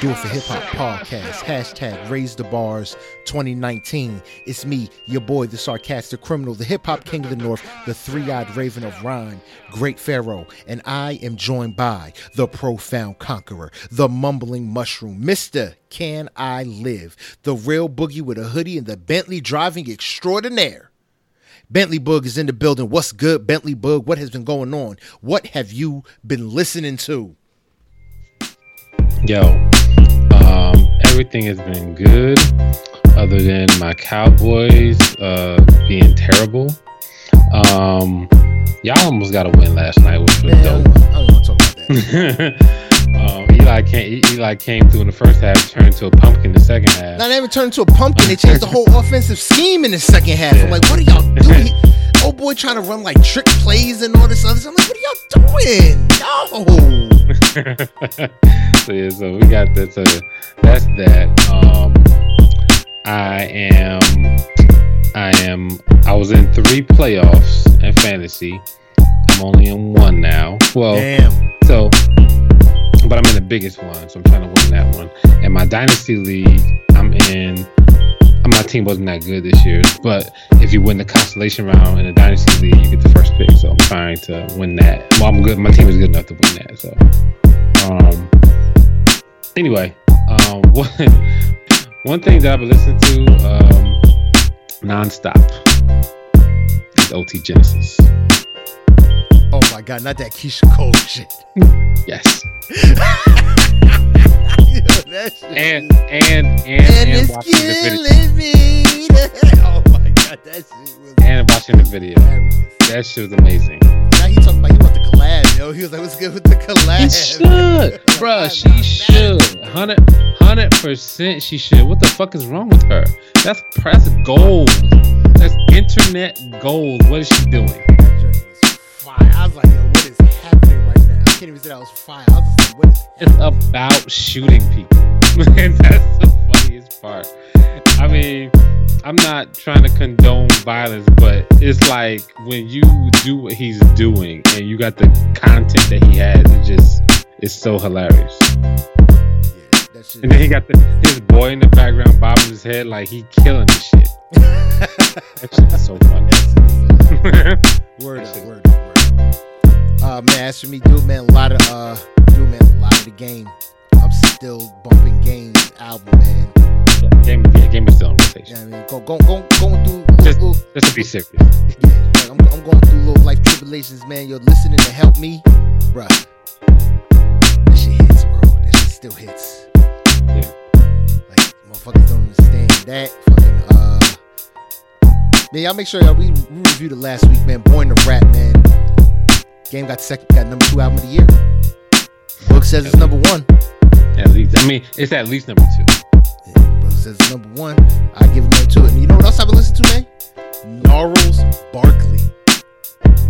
Do It for Hip Hop podcast. Hashtag Raise the Bars 2019. It's me, your boy, the sarcastic criminal, the hip hop king of the north, the three eyed raven of rhyme, Great Pharaoh. And I am joined by the profound conqueror, the mumbling mushroom, Mr. Can I Live, the real boogie with a hoodie and the Bentley driving extraordinaire. Bentley Boog is in the building. What's good, Bentley Boog? What has been going on? What have you been listening to? Yo, um, everything has been good, other than my Cowboys uh, being terrible. Um, y'all almost got a win last night, which was Man, dope. I don't want to talk about that. um, Eli came. Eli came through in the first half, turned into a pumpkin in the second half. They even turned into a pumpkin. They changed the whole offensive scheme in the second half. I'm like, what are y'all doing? Old boy trying to run like trick plays and all this other stuff. I'm like, what are y'all doing? No. so yeah, so we got that. So that's that. Um, I am. I am. I was in three playoffs in fantasy. I'm only in one now. Well, Damn. so, but I'm in the biggest one, so I'm trying to win that one. And my dynasty league, I'm in. My team wasn't that good this year, but if you win the constellation round in the dynasty league, you get the first pick. So I'm trying to win that. Well, I'm good. My team is good enough to win that. So, um, anyway, um, one one thing that I've been listening to um, nonstop is OT Genasis. Oh my God, not that Keyshia Cole shit. Yes. That shit and and and and and, watching the video me. Oh my God, that shit was and watching the video. hilarious. That shit was amazing. Now he talking about he want the collab, yo. He was like, "What's good with the collab?" She should, bruh. She should. Hundred hundred percent. She should. What the fuck is wrong with her? That's that's gold. That's internet gold. What is she doing? That joint was fire. I was like, "Yo, what is happening right now?" I can't even say that was fire. I was just like, "What is?" It's about shooting people. and that's the funniest part. I mean, I'm not trying to condone violence, but it's like when you do what he's doing and you got the content that he has, it just it's so hilarious. Yeah. And then he got the, his boy in the background bobbing his head like he killing the shit. That so funny. Word up, word up, word up. Uh, man, as for me, dude, man, a lot of, uh, dude, man, a lot of the game. I'm still bumping game album, man. game, yeah, game is still You rotation. know I mean? Go, go, go, going through, Just- little, Just to be serious. yeah, like, I'm, I'm going through little life tribulations, man. You're listening to help me, bruh. That shit hits, bro. That shit still hits. Yeah. Like, motherfuckers don't understand that. Fucking, uh, man, y'all make sure y'all we, we reviewed it last week, man. Born to Rap, man. Game got second, got number two album of the year. Book says it's number one. At least, I mean, it's at least number two. Yeah, Book says it's number one. I give it number two. And you know what else I've been listening to, man? Gnarls Barkley.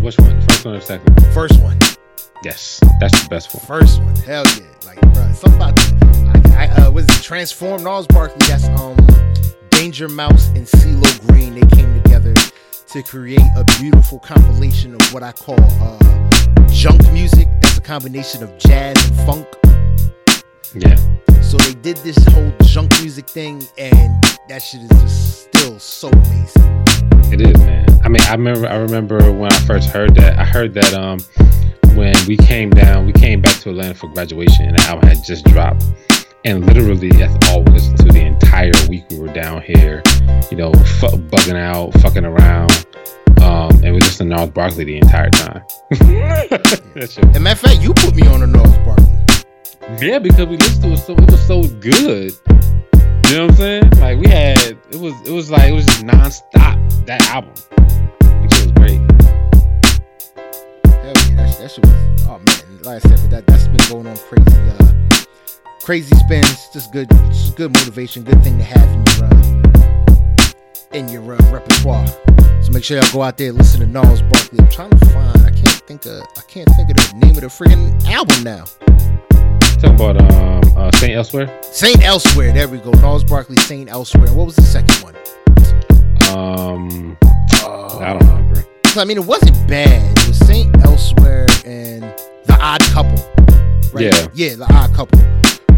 Which one? The first one or second one? First one. Yes, that's the best one. First one. Hell yeah. Like, bro, something about I, I uh, was it Transform Gnarls Barkley. That's um Danger Mouse and CeeLo Green. They came together to create a beautiful compilation of what I call uh junk music. That's a combination of jazz and funk. Yeah, So they did this whole junk music thing, and that shit is just still so amazing. it is, man. I mean, I remember, I remember when I first heard that. I heard that um when we came down, we came back to Atlanta for graduation, and the album had just dropped. And literally, that's all we listened to the entire week we were down here. You know, fu- bugging out, fucking around. Um, and we listened to Gnarls Barkley the entire time. And matter of fact, you put me on the Gnarls Barkley. Yeah, because we listened to it so it was so good. You know what I'm saying? Like we had it was it was like it was just nonstop that album. Which was great. Hell yeah, that, that shit was. Oh man, like I said, but that that's been going on crazy. Uh, crazy spins, just good, just good motivation, good thing to have in your uh, in your uh, repertoire. So make sure y'all go out there and listen to Gnarls Barkley. I'm trying to find. I can't think of. I can't think of the name of the friggin' album now. Talking about um uh Saint Elsewhere. Saint Elsewhere. There we go. Gnarls Barkley, Saint Elsewhere. What was the second one? Um Uh, I don't remember. I mean, it wasn't bad. It was Saint Elsewhere and The Odd Couple. right? Yeah. Yeah, The Odd Couple.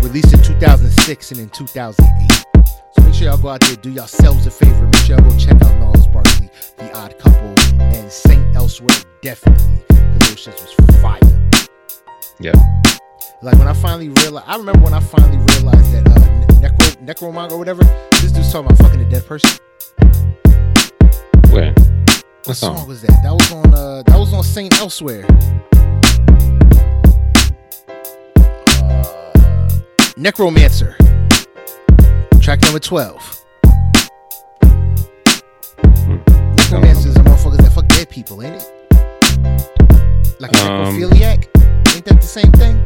Released in 2006 and in 2008. So make sure y'all go out there, do yourselves a favor. Make sure y'all go check out Gnarls Barkley, The Odd Couple, and Saint Elsewhere, definitely. Because those shits was fire. Yeah. Like when I finally realized, I remember when I finally realized that uh, Necro Necromonger or whatever, this dude's talking about fucking a dead person. Where? What What song song? was that? That was on uh that was on Saint Elsewhere. Necromancer. Track number 12. Necromancers are motherfuckers that fuck dead people, ain't it? Like a Um, necrophiliac? Ain't that the same thing?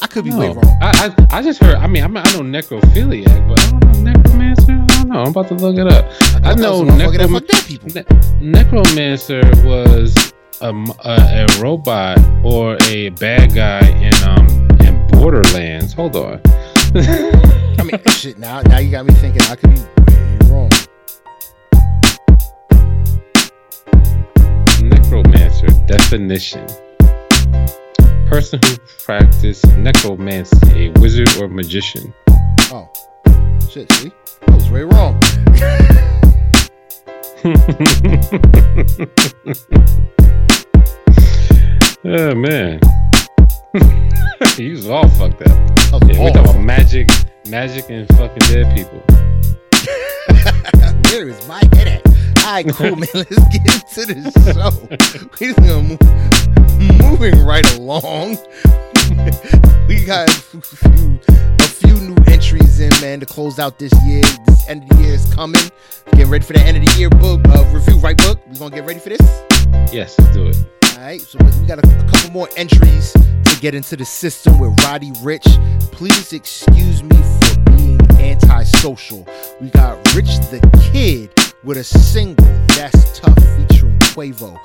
I could be way wrong. I, I I just heard. I mean, I, I know necrophiliac, but I don't know necromancer. I don't know. I'm about to look it up. I that know was a motherfucker that necrom- ne- necromancer was a, a, a robot or a bad guy in um in Borderlands. Hold on. I mean, shit. Now, now you got me thinking. I could be way wrong. Necromancer definition: person who practices necromancy, a wizard or magician. Oh, shit. See, I was way wrong. oh man, was all fucked up. Yeah, we talking about magic, magic, and fucking dead people. Where is my head at? All right, cool, man. Let's get into the show. We just gonna move, moving right along. we got a few, a few new entries in, man, to close out this year. This end of the year is coming. Getting ready for the end of the year book uh, review, right? Book. We gonna get ready for this. Yes, let's do it. All right, so we we got a, a couple more entries to get into the system with Roddy Ricch. Please excuse me for being antisocial. We got Rich the Kid with a single that's tough featuring Quavo,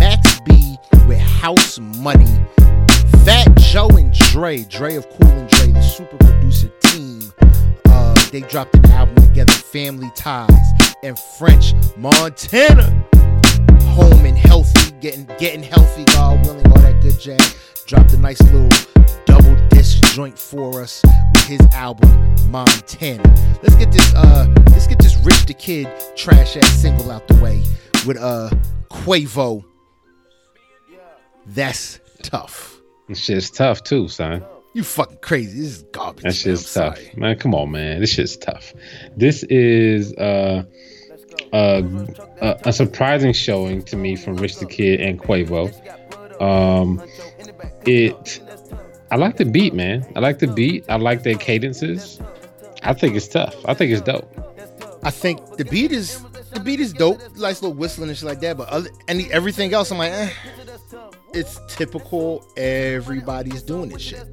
Max B with House Money, Fat Joe and Dre, Dre of Cool and Dre, the super producer team. Uh, they dropped an album together, Family Ties, and French Montana home and healthy, getting getting healthy, God willing, all that good jazz. Dropped a nice little double disc joint for us with his album Montana. Let's get this uh let's get this Rich the Kid trash ass single out the way with uh Quavo. That's tough. This shit's tough too, son. You fucking crazy. This is garbage. That shit's tough, man. Come on, man. This shit's tough. This is uh, a, a surprising showing to me from Rich the Kid and Quavo. Um, it, I like the beat, man. I like the beat. I like their cadences. I think it's tough. I think it's dope. I think the beat is the beat is dope, nice little whistling and shit like that. But other any everything else, I'm like, eh, it's typical. Everybody's doing this shit.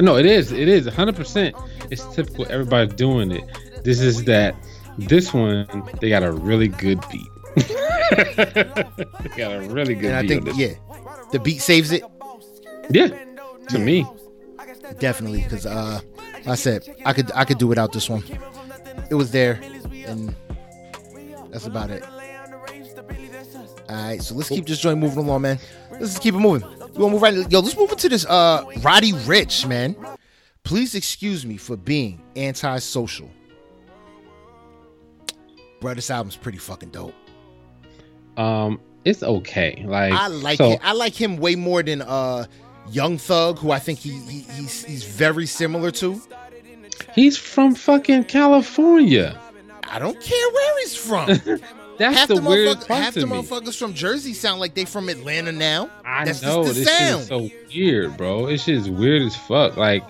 No, it is. It is 100%. It's typical. Everybody's doing it. This is that. This one, they got a really good beat. they got a really good And I beat. think yeah, the beat saves it Yeah. To me. definitely because uh, I said I could I could do without this one. It was there, and that's about it. All right, so let's keep this joint moving along, man. Let's just keep it moving. We gonna move right. Yo, let's move into this. Uh, Roddy Ricch, man. Please excuse me for being antisocial. Bro, this album's pretty fucking dope. Um, it's okay. Like I like so, it. I like him way more than uh Young Thug, who I think he, he he's he's very similar to. He's from fucking California. I don't care where he's from. That's half the, the, weird part half the me. motherfuckers from Jersey sound like they from Atlanta now. I That's know just the this shit sound. is so weird, bro. It's just weird as fuck. Like,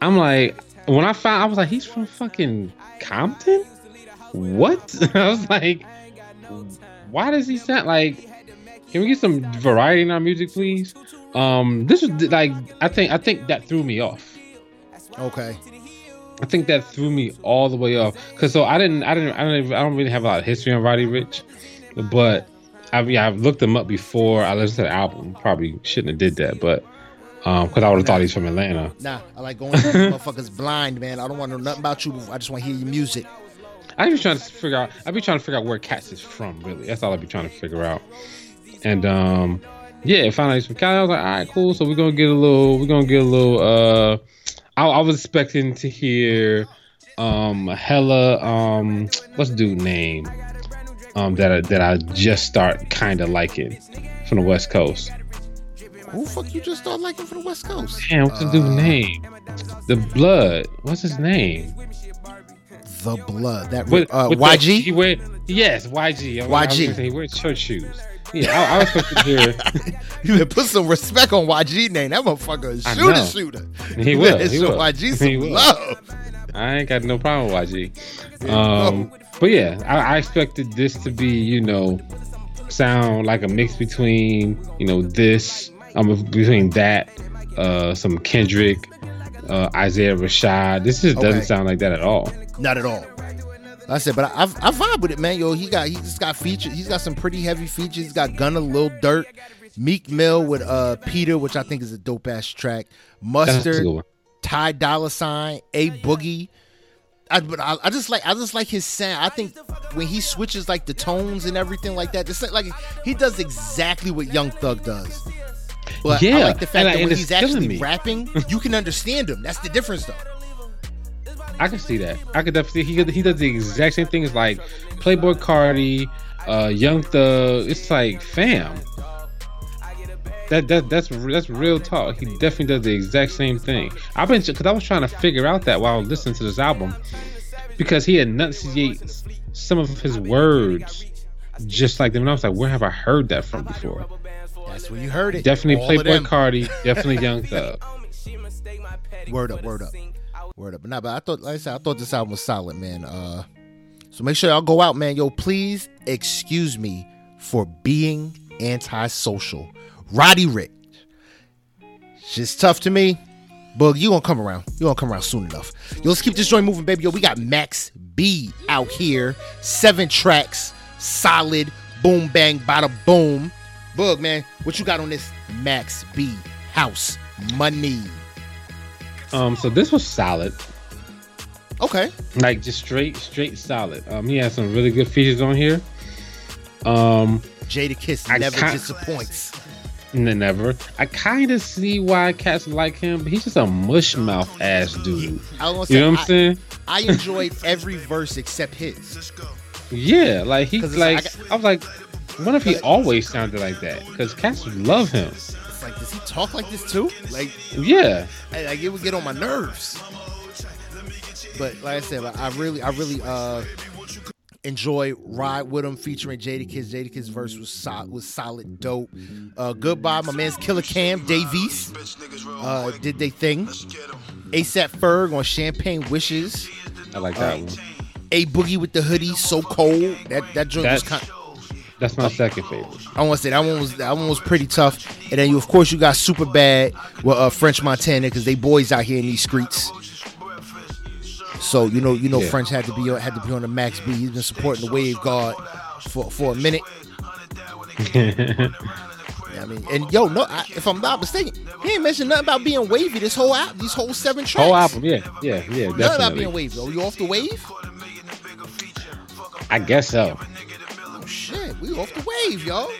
I'm like, when I found, I was like, he's from fucking Compton. What? I was like, why does he sound like? Can we get some variety in our music, please? Um, this was like, I think, I think that threw me off. Okay. I think that threw me all the way off. Cause so I didn't, I didn't, I don't, even, I don't really have a lot of history on Roddy Ricch, but I mean, I've looked him up before I listened to the album. Probably shouldn't have did that, but um, cause I would have thought he's from Atlanta. Nah, I like going motherfuckers blind, man. I don't want to know nothing about you. I just want to hear your music. I be trying to figure out. I be trying to figure out where Cats is from. Really, that's all I be trying to figure out. And um, Yeah, finally from Cali. I was like, all right, cool. So we're gonna get a little. We're gonna get a little. uh I, I was expecting to hear um hella um what's the dude name um that I, that I just start kind of liking from the West Coast. Who fuck you just start liking from the West Coast? Damn, what's the dude's Uh, name? The Blood. What's his name? The blood. That With- uh, with the- YG. he wear yes, YG. I- was YG. say He wears church shoes. Yeah, I, I was supposed to hear. you better put some respect on YG name. That motherfucker is shooter shooter. He will. He will. YG some He will. love. I ain't got no problem with YG. Um, but yeah, I, I expected this to be, you know, sound like a mix between, you know, this, um, between that, uh, some Kendrick, uh, Isaiah Rashad. This just doesn't sound like that at all. Not at all. I said, but I, I, I vibe with it, man. Yo, he got he just got features. He's got some pretty heavy features. He's got Gunna, Lil Durk, Meek Mill with uh Peter, which I think is a dope ass track. Mustard. Ty Dolla Sign, A Boogie. I, but I, I just like I just like his sound. I think when he switches like the tones and everything like that, just like, like he does exactly what Young Thug does. But I Yeah, like the fact and that and when he's actually me. rapping, you can understand him. That's the difference, though. I can see that. I could definitely. He he does the exact same thing as like Playboi Carti, uh, Young Thug. It's like fam. That that that's that's real talk. He definitely does the exact same thing. I've been because I was trying to figure out that while listening to this album, because he enunciates some of his words just like them. And I was like, where have I heard that from before? That's where you heard it. Definitely All Playboi. Carti. Definitely Young Thug. Word up, word up, word up. But nah, but I thought, like I said, I thought this album was solid, man. Uh, so make sure y'all go out, man. Yo, please excuse me for being antisocial. Roddy Ricch. Shit's tough to me. Bug, you gonna come around. You gonna come around soon enough. Yo, let's keep this joint moving, baby. Yo, we got Max B out here. Seven tracks, solid, boom bang, bada boom. Bug, man, what you got on this Max B house money? Um, so this was solid. Okay. like just straight straight solid um he has some really good features on here um Jadakiss I never can't- disappoints. never i kind of see why cats like him but he's just a mush mouth ass dude I was you know what i'm say, saying I, I enjoyed every verse except his. yeah like he's like like- i was like what if he always sounded like that because cats love him like, does he talk like this too? Like, yeah I- like it would get on my nerves. But like I said, I really, I really uh enjoy Ride With Him featuring Jadakiss. Jada Kiss verse was solid, was solid, dope. Uh, goodbye, my man's Killer Cam Davies. Uh, did they thing? ASAP Ferg on Champagne Wishes. i like that Uh, one A Boogie with the hoodie, so cold. That that joint was That's- kind. That's my second favorite I want to say that one was that one was pretty tough. And then you, of course, you got super bad with uh, French Montana because they boys out here in these streets. So you know, you know, Yeah. French had to be on, had to be on the Max B. He's been supporting the Wave Guard for for a minute. I mean, and yo, no, I, if I'm not mistaken, he ain't mentioned nothing about being wavy this whole album, these whole seven tracks. whole album yeah yeah yeah Nothing about definitely being wavy. Are you off the wave? i guess so shit, we off the wave, y'all.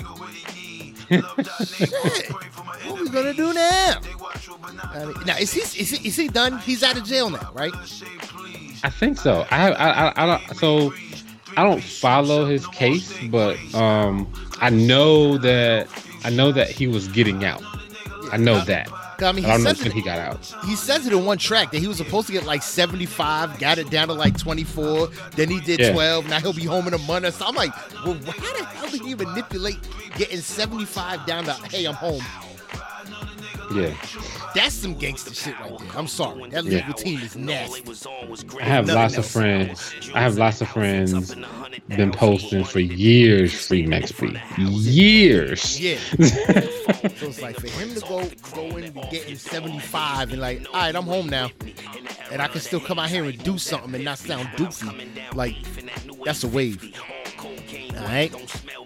shit, what we gonna do now? I mean, now is he is he is he done? He's out of jail now, right? I think so. I have I, I, I don't so I don't follow his case, but um I know that I know that he was getting out. I know that. I mean, I he don't says it, he got out. he says it in one track that he was supposed to get like 75, got it down to like 24, then he did Yeah. 12, now he'll be home in a month. So I'm like, well, how the hell did he manipulate getting 75 down to hey, I'm home? Yeah. That's some gangster shit right there. I'm sorry. That Yeah. legal team is nasty. I have Nothing lots of friends. I have lots of friends been posting for years free Max B. Years. Yeah. so it's like for him to go go in and be getting 75 and like, all right, I'm home now. And I can still come out here and do something and not sound doofy. Like, that's a wave. All right.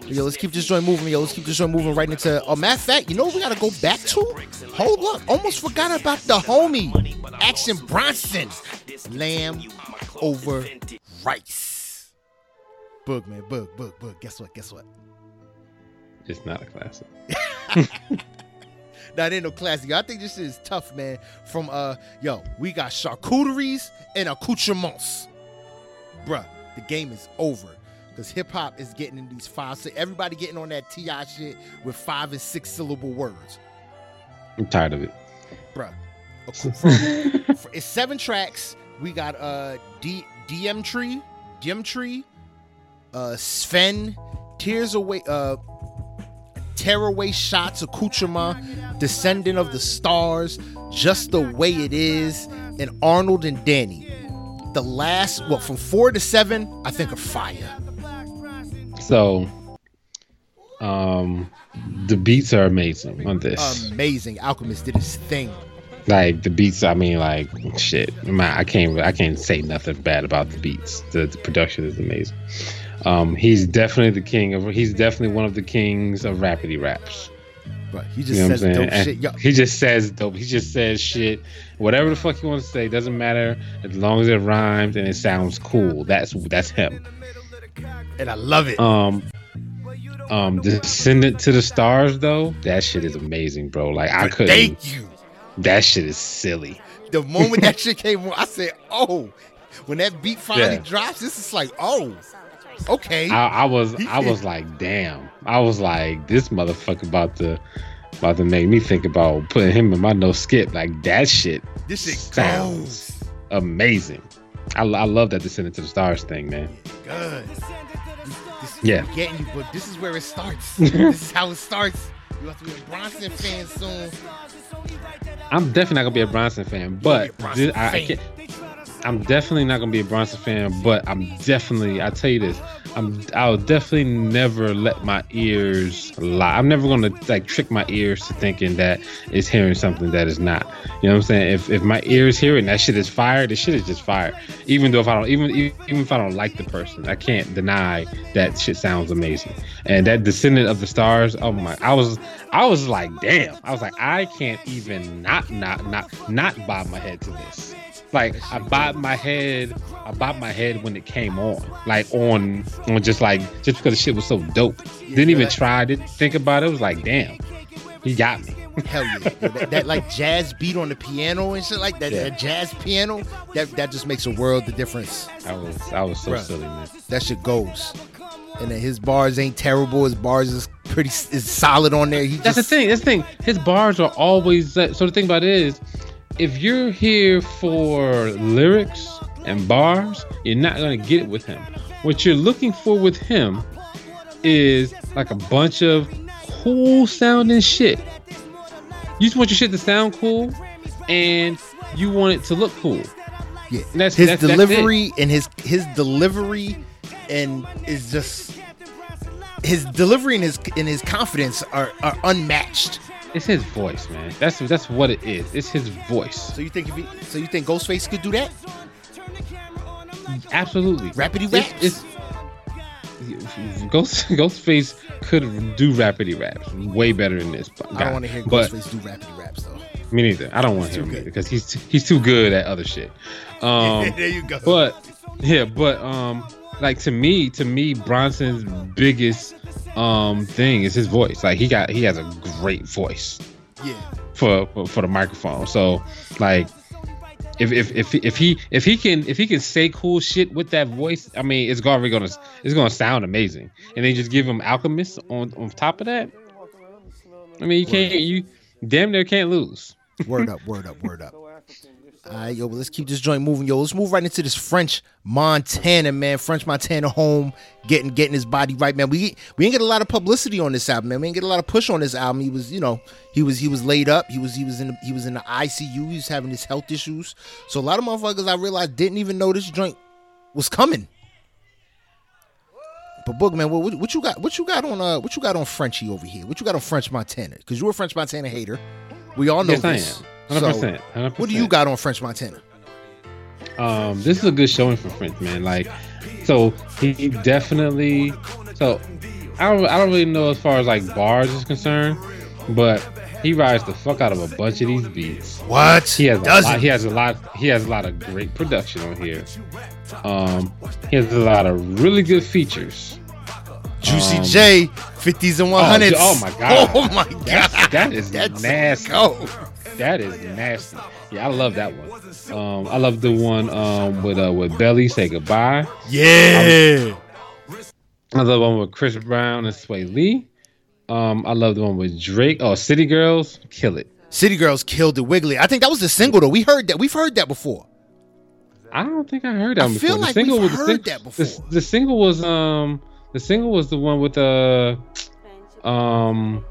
Yo, let's keep this joint moving. Yo, let's keep this joint moving right into. Oh, matter of fact, you know what we gotta go back to? Hold up, almost forgot about the homie, Action Bronson, lamb over rice. Boog, man, boog, boog, boog. Guess what? Guess what? It's not a classic. That ain't no classic. I think this shit is tough, man. From uh, yo, we got charcuteries and accoutrements, bruh. The game is over because hip hop is getting in these five. So Everybody getting on that Ti shit with five and six syllable words. I'm tired of it, bruh. From, for, it's seven tracks. We got uh D DM Tree, DM Tree, uh Sven, Tears Away, uh tearaway shots, accoutrement, descendant of the stars, just the way it is, and Arnold and Danny. The last, well, from four to seven, I think are fire. So, um, the beats are amazing on this. Amazing. Alchemist did his thing. Like the beats, I mean, like shit. My, I can't, I can't say nothing bad about the beats. The, the production is amazing. Um, he's definitely the king of. He's definitely one of the kings of rapidy raps. Right. He just you know says dope shit. Yo. He just says dope. He just says shit. Whatever the fuck he wants to say doesn't matter as long as it rhymes and it sounds cool. That's that's him. And I love it. Um, um, Descendant to the Stars though, that shit is amazing, bro. Like I couldn't. Thank you. That shit is silly. The moment that shit came on, I said, "Oh." When that beat finally yeah. drops, this is like, "Oh." Okay. I, I was I was like, damn. I was like, this motherfucker about to about to make me think about putting him in my no skip. Like that shit. This shit sounds goes. amazing. I, I love that Descendant to the Stars thing, man. Good. yeah. Getting you, but this is where it starts. this is how it starts. You have to be a Bronson fan soon. I'm definitely not gonna be a Bronson fan, but Bronson I, fan. I, can't. I'm definitely not gonna be a Bronson fan, but I'm definitely. I tell you this, I'm. I'll definitely never let my ears lie. I'm never gonna like trick my ears to thinking that it's hearing something that is not. You know what I'm saying? If if my ears hear it and that shit is fire, the shit is just fire. Even though if I don't, even even if I don't like the person, I can't deny that shit sounds amazing. And that Descendant of the Stars, oh my, I was I was like, damn. I was like, I can't even not not not not bob my head to this. Like I bobbed my head, I bobbed my head when it came on, like on on just like just because the shit was so dope. Didn't even try to think about it. It was like, damn, he got me. Hell yeah, that, that, like jazz beat on the piano and shit like that. Yeah. That jazz piano that that just makes a world of difference. I was I was so Bruh, silly, man. That shit goes. And then his bars ain't terrible. His bars is pretty is solid on there. He That's just, the thing. That's the thing. His bars are always so. The thing about it is if you're here for lyrics and bars, you're not gonna get it with him. What you're looking for with him is like a bunch of cool sounding shit. You just want your shit to sound cool, and you want it to look cool. Yeah, that's, his that's, delivery that's and his his delivery and is just his delivery and his and his confidence are, are unmatched. It's his voice, man. That's that's what it is. It's his voice. So you think he, so you think Ghostface could do that? Absolutely. Rapidy raps. It's, it's, Ghost Ghostface could do rapidy raps way better than this. Guy. I don't want to hear Ghostface do rapidy raps though. Me neither. I don't want to hear him because he's he's too good at other shit. Um, there you go. But yeah, but um, like to me, to me, Bronson's biggest um thing is his voice. Like he got he has a great voice. Yeah. For for, for the microphone. So like if, if if if he if he can if he can say cool shit with that voice, I mean it's already gonna it's gonna sound amazing. And they just give him Alchemist on on top of that. I mean you can't you damn near can't lose. word up, word up, word up. All right, yo, but let's keep this joint moving, yo. Let's move right into this French Montana, man. French Montana home, getting getting his body right, man. We we didn't get a lot of publicity on this album, man. We didn't get a lot of push on this album. He was, you know, he was he was laid up. He was he was in the, he was in the ICU. He was having his health issues. So a lot of motherfuckers I realized didn't even know this joint was coming. But Boogman, what, what you got? What you got on uh? What you got on Frenchy over here? What you got on French Montana? Because you're a French Montana hater. We all know yes, this. 100%, 100%. What do you got on French Montana? Um, this is a good showing for French, man. Like, so he definitely. So I don't, I don't really know as far as like bars is concerned, but he rides the fuck out of a bunch of these beats. What? He has Does a lot, he has a lot he has a lot of great production on here. Um, he has a lot of really good features. Juicy Um, J, 50s and 100s. oh my God. Oh my god. That's, that is That's nasty. go. That is nasty. Yeah, I love that one. Um, I love the one um with uh with Belly say goodbye. Yeah. I love the one with Chris Brown and Swae Lee. Um, I love the one with Drake. Oh, City Girls, kill it. City Girls killed it Wiggly. I think that was the single though. We heard that. We've heard that before. I don't think I heard that I before. feel the like single we've was the heard sing- that before. The, the single was um the single was the one with uh um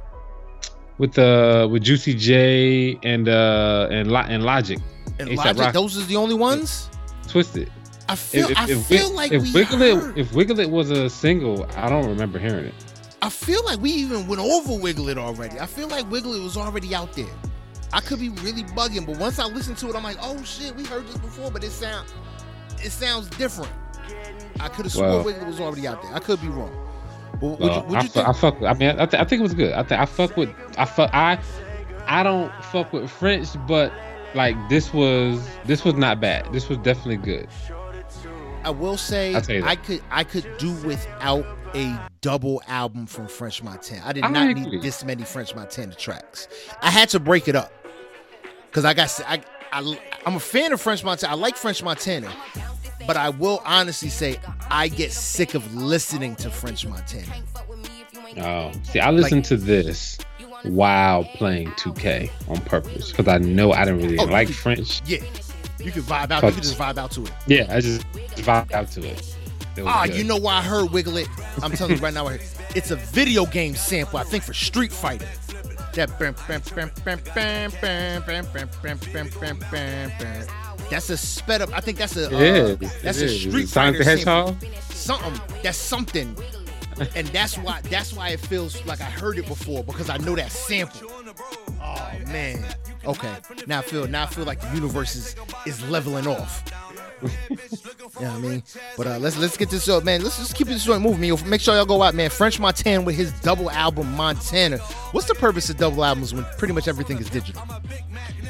with the with Juicy J and uh and Lo- and Logic And Logic, Rocky. those is the only ones. Twisted. I feel. I Wi- feel like if we Wiggle It if Wiggle It was a single, I don't remember hearing it. I feel like we even went over Wiggle It already. I feel like Wiggle It was already out there. I could be really bugging, but once I listen to it, I'm like, oh shit, we heard this before, but it sound it sounds different. I could have sworn Well- Wiggle It was already out there. I could be wrong. Well, you, what I, you think? I fuck. I mean, I, th- I think it was good. I think I fuck with. I fuck. I. I don't fuck with French, but like this was this was not bad. This was definitely good. I will say I'll tell you that. I could I could do without a double album from French Montana. I did I not agree. need this many French Montana tracks. I had to break it up because I got I, I I'm a fan of French Montana. I like French Montana, but I will honestly say I get sick of listening to French Montana. Oh, see, I listened to this while playing 2K on purpose because I know I didn't really Oh, like French. Yeah, you can vibe out. You can just vibe out to it. Yeah, I just vibe out to it. It Ah, good. you know why I heard Wiggle It? I'm telling you right now, it's a video game sample. I think for Street Fighter. That that's a sped up. I think that's a uh, that's a street is Sonic the Hedgehog. Something that's something, and that's why that's why it feels like I heard it before because I know that sample. Oh man. Okay. Now I feel now I feel like the universe is is leveling off what I mean? But uh, let's let's get this up, man. Let's just keep this joint moving. Yo, make sure y'all go out, man. French Montana with his double album Montana. What's the purpose of double albums when pretty much everything is digital?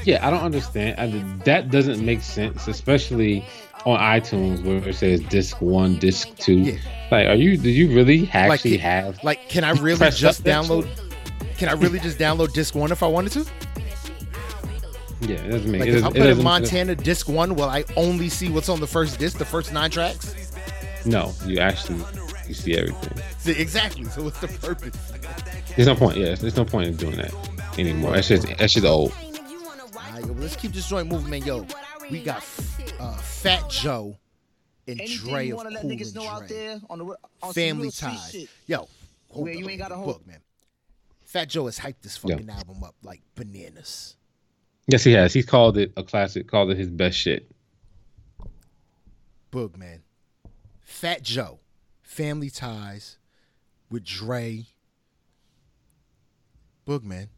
Yeah, I don't understand. I, that doesn't make sense, especially on iTunes where it says disc one, disc two. Yeah. Like, are you? Do you really actually it- have? Like, can I really just download? Can I really just download disc one if I wanted to? Yeah, it doesn't make. Like it if I doesn't- put it in Montana disc one, will I only see what's on the first disc, the first nine tracks? No, you actually you see everything. See, exactly. So what's the purpose? There's no point. Yeah, there's no point in doing that anymore. That's just that's just old. Alright, yo, let's keep this joint moving, man. Yo, we got uh, Fat Joe and Anything Dre you of Cool niggas know out and Dre. there on the on Family ties. shit. Yo, hold Where up, you ain't got a hold- book, man. Fat Joe has hyped this Yeah. fucking album up like bananas. Yes, he has. He's called it a classic. Called it his best shit. Boog, man. Fat Joe, Family Ties with Dre. Boog, man.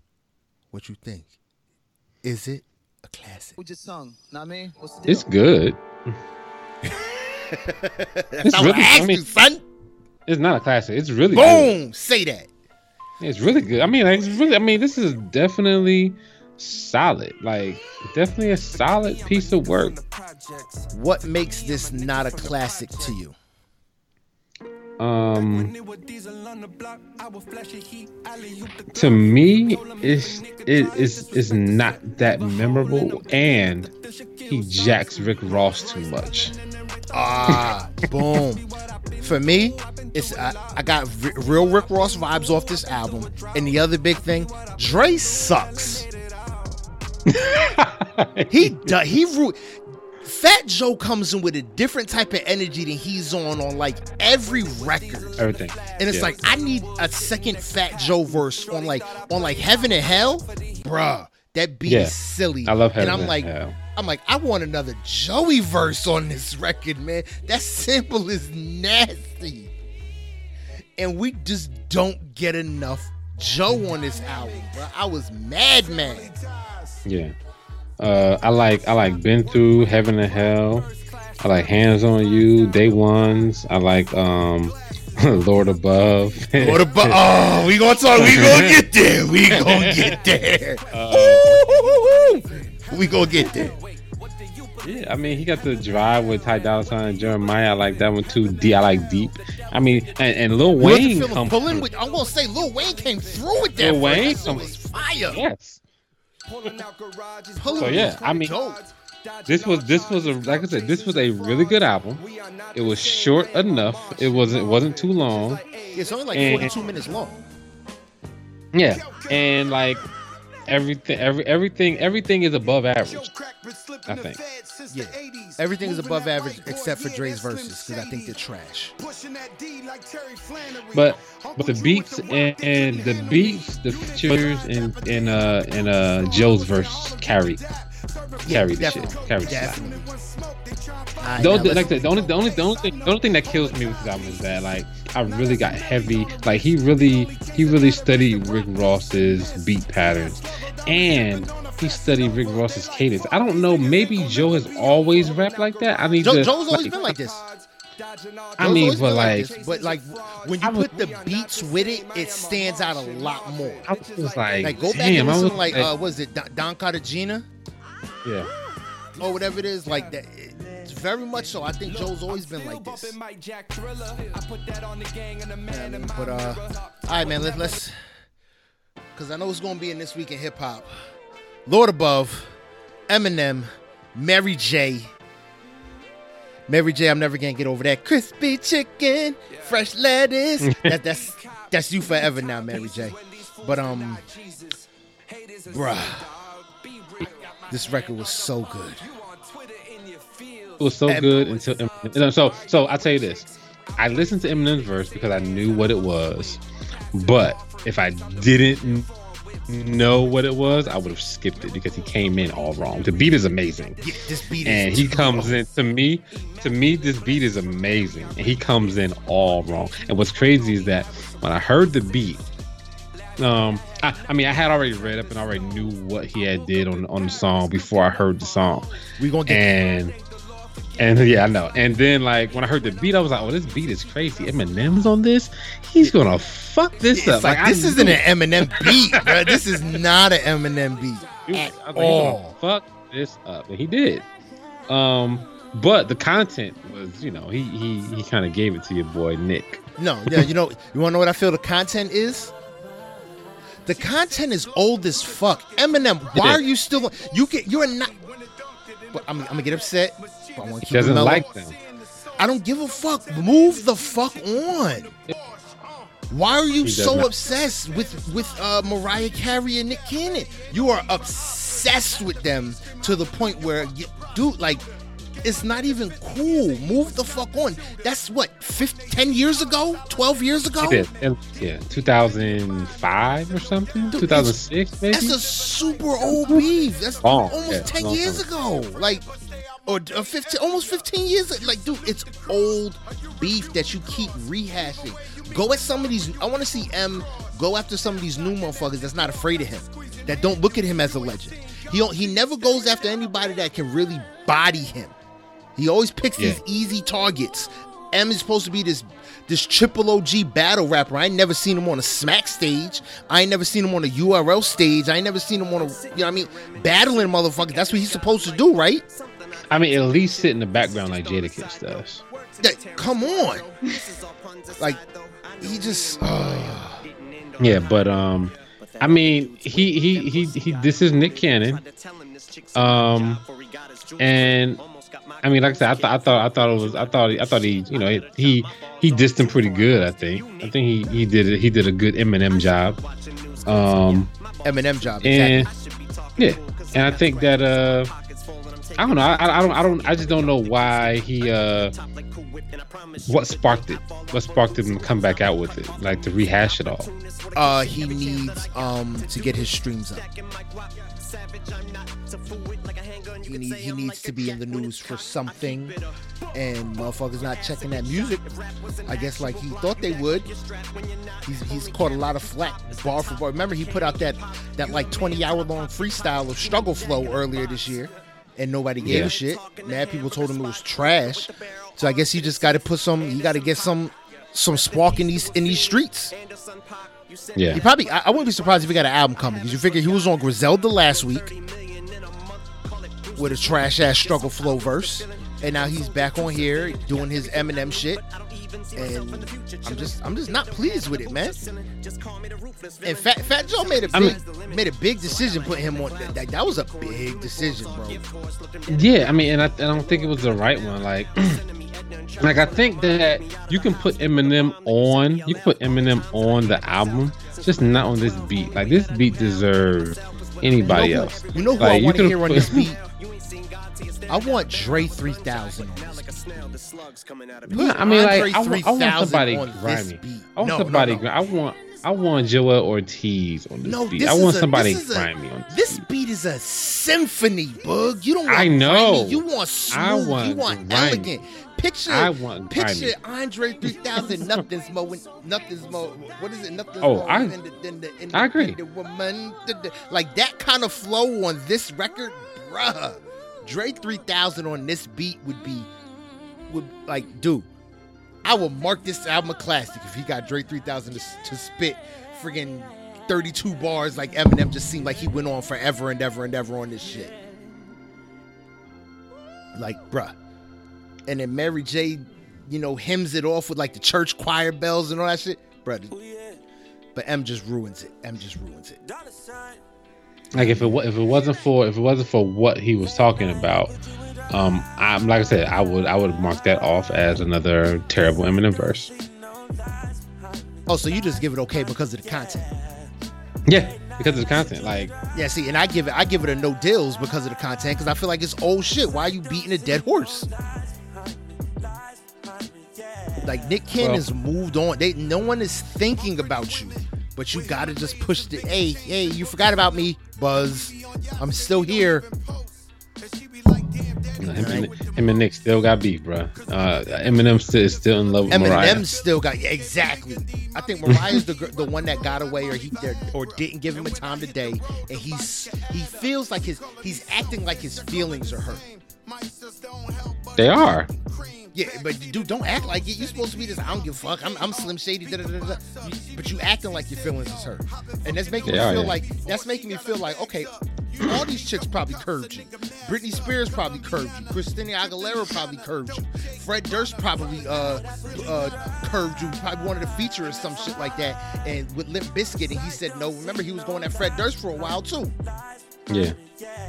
What you think? Is it a classic? Who just sung? Know what I mean? What's the deal? It's good. That's not what really- I asked I mean- you, son. It's not a classic. It's really good. Boom! Say that. It's really good. I mean, like, it's really. I mean, this is definitely solid. Like, definitely a solid piece of work. What makes this not a classic to you? Um, to me, it's it is is not that memorable, and he jacks Rick Ross too much. Ah, boom. For me, it's I, I got r- real Rick Ross vibes off this album, and the other big thing, Dre sucks. He does. He ru- Fat Joe comes in with a different type of energy than he's on on like every record. Everything, And it's Yeah. like I need a second Fat Joe verse on like on like Heaven and Hell, bruh. That beat Yeah. is silly. I love Heaven And I'm and like, Hell. I'm like, I want another Joey verse on this record, man. That sample is nasty, and we just don't get enough Joe on this album, bro. I was mad, mad. Yeah. Uh, I like I like been through heaven and hell. I like hands on you, day ones. I like um, Lord above. What about? Oh, we gonna talk. We gonna get there. We gonna get there. Uh, we gonna get there. Yeah, I mean, he got the drive with Ty Dolla Sign and Jeremiah. I like that one too. D, I like deep. I mean, and, and Lil Wayne comes pulling with. I'm gonna say Lil Wayne came through with that. Lil. Wayne was fire. Yes. Pulling So yeah, I mean, this was this was a like I said, this was a really good album. It was short enough. It wasn't it wasn't too long. It's only like And- 42 minutes long. Yeah, and like everything, every everything, everything is above average. I think. Yeah. Everything is above average except for Dre's verses because I think they're trash. But but the beats and, and the beats, the features and and uh and uh Joe's verse carry carry the shit, carry the shit. definitely. Alright, The, only- like the, the only the only the only thing the only thing that kills me with this album is that like I really got heavy. Like he really he really studied Rick Ross's beat patterns, and he studied Rick Ross's cadence. I don't know. Maybe Joe has always rapped like that. I need Joe, to. Joe's always like, been like this. I Joe's mean, but like, this, but like when you I was- put the beats with it, it stands out a lot more. I was like, Like go back damn, and listen was like like, uh, was it Don, Don Cartagena yeah. Or whatever it is? Like that. It's very much so. I think Joe's always been like this. Man, but uh, all right, man. Let, let's, cause I know it's gonna be in this week in hip hop. Lord above, Eminem, Mary J. Mary J. I'm never gonna get over that crispy chicken, fresh lettuce. that, that's that's you forever now, Mary J. But um, bruh, this record was so good. It was so And- good until Eminem- you uh, so so I tell you this. I listened to Eminem's verse because I knew what it was, but if I didn't know what it was, I would have skipped it because he came in all wrong. The beat is amazing, Yeah, this beat and he comes in to me. To me, this beat is amazing, and he comes in all wrong. And what's crazy is that when I heard the beat, um, I, I mean, I had already read up and already knew what he had did on on the song before I heard the song We gonna get and and yeah, I know. And then like when I heard the beat, I was like, "Oh, this beat is crazy." Eminem's on this. He's gonna fuck this It's up. like, I this isn't an Eminem beat, bro. This is not an Eminem beat. at like, "He's all. fuck this up, and he did. Um, but the content was, you know, he he he kind of gave it to your boy Nick. No, yeah, you know, you wanna know what I feel the content is? The content is old as fuck. Eminem, why are you still you get you're not but I'm, I'm gonna get upset. But I want to He keep doesn't mellow. like them. I don't give a fuck. Move the fuck on. Why are you He does so not. obsessed with with uh, Mariah Carey and Nick Cannon? You are obsessed with them to the point where, you, dude, like, it's not even cool. Move the fuck on. That's what, 15, 10 years ago, twelve years ago. He did. Yeah, 2005 or something, Dude, 2006 maybe. That's a super old beef. That's Long, almost yeah, 10 long years ago. Like, or uh, 15, almost 15 years. Like, dude, it's old beef that you keep rehashing. Go at some of these. I want to see M go after some of these new motherfuckers that's not afraid of him, that don't look at him as a legend. He he never goes after anybody that can really body him. He always picks Yeah. these easy targets. M is supposed to be this this triple OG battle rapper. I ain't never seen him on a smack stage. I ain't never seen him on a URL stage. I ain't never seen him on a you know what I mean battling motherfuckers. That's what he's supposed to do, right? I mean, at least sit in the background like Jadakiss does. That- come on, like he just. uh, Yeah, but um, I mean, he he he he. This is Nick Cannon. Um, and I mean, like I said, I thought I thought I thought it was I thought I thought he you know he he dissed him pretty good. I think I think he he did it. He did a good Eminem job. Um, Eminem job. and Exactly. yeah, and I think that uh, I don't know. I, I don't I don't I just don't know why he uh what sparked it. What sparked him to come back out with it, like to rehash it all. Uh, he needs um to get his streams up. He, need, he needs to be in the news for something, and motherfuckers not checking that music. I guess like he thought they would. He's, he's caught a lot of flack bar for bar. Remember he put out that that like 20 hour long freestyle of Struggle Flow earlier this year, and nobody gave Yeah. a shit. Mad people told him it was trash. So I guess you just got to put some. You got to get some some spark in these in these streets. Yeah, He probably. I, I wouldn't be surprised if he got an album coming because you figure he was on Griselda last week. with a trash ass struggle flow verse, and now he's back on here doing his Eminem shit. And I'm just I'm just not pleased with it, man. And Fat Fat Joe made a big I mean- made a big decision putting him on. That, that was a big decision, bro. Yeah, I mean, and I, I don't think it was the right one. Like, like I think that you can put Eminem on, you can put Eminem on the album, just not on this beat. Like this beat deserves anybody you know else. You know who Like, I you want to could've hear on put- this beat? I want Dre 3000 on this beat. I mean, Andre like, I, want- I want somebody grimy. I want No, no, somebody. no. gr- I want. I want Joel Ortiz on this No, beat. this I want a- somebody this is a- grimy on this. Beat. This beat. beat is a symphony, bug. You don't want I know. grimy, You want smooth. I you want want grimy. elegant. Picture. I want Picture grimy. Andre 3000. Nothing's more. Nothing's more. What is it? Nothing's Oh, more I- than the, than the, than I agree. the woman. Like that kind of flow on this record, bruh. Dre 3000 on this beat would be, would like, dude. I will mark this album a classic if he got Dre 3000 to, to spit friggin' 32 bars like Eminem just seemed like he went on forever and ever and ever on this shit. Like, bruh. And then Mary J, you know, hymns it off with like the church choir bells and all that shit. Bruh. But M just ruins it. M just ruins it. Like if it if it wasn't for if it wasn't for what he was talking about, um, I'm like I said, I would I would mark that off as another terrible Eminem verse. Oh, so you just give it okay because of the content. Yeah, because of the content. Like, Yeah, see, and I give it I give it a no deals because of the content because I feel like it's old shit. Why are you beating a dead horse? Like Nick Cannon Well- has moved on. They no one is thinking about you, but you gotta just push the. Hey, hey, you forgot about me, Buzz. I'm still here. him, and, Nick still got beef, bro. Uh, Eminem still is still in love with Mariah. Eminem still got yeah, exactly. I think Mariah's the the one that got away, or he or didn't give him a time of day, and he's he feels like his he's acting like his feelings are hurt. They are. Yeah, but dude, don't act like it. You're supposed to be this. I don't give a fuck. I'm, I'm Slim Shady. Da, da, da. But you acting like your feelings is hurt, and that's making They me feel yeah. like that's making me feel like okay, all these chicks probably curved you. Britney Spears probably curved you. Christina Aguilera probably curved you. Fred Durst probably uh uh curved you. Probably wanted to feature or some shit like that. And with Limp Bizkit, and he said no. Remember, he was going at Fred Durst for a while too. Yeah.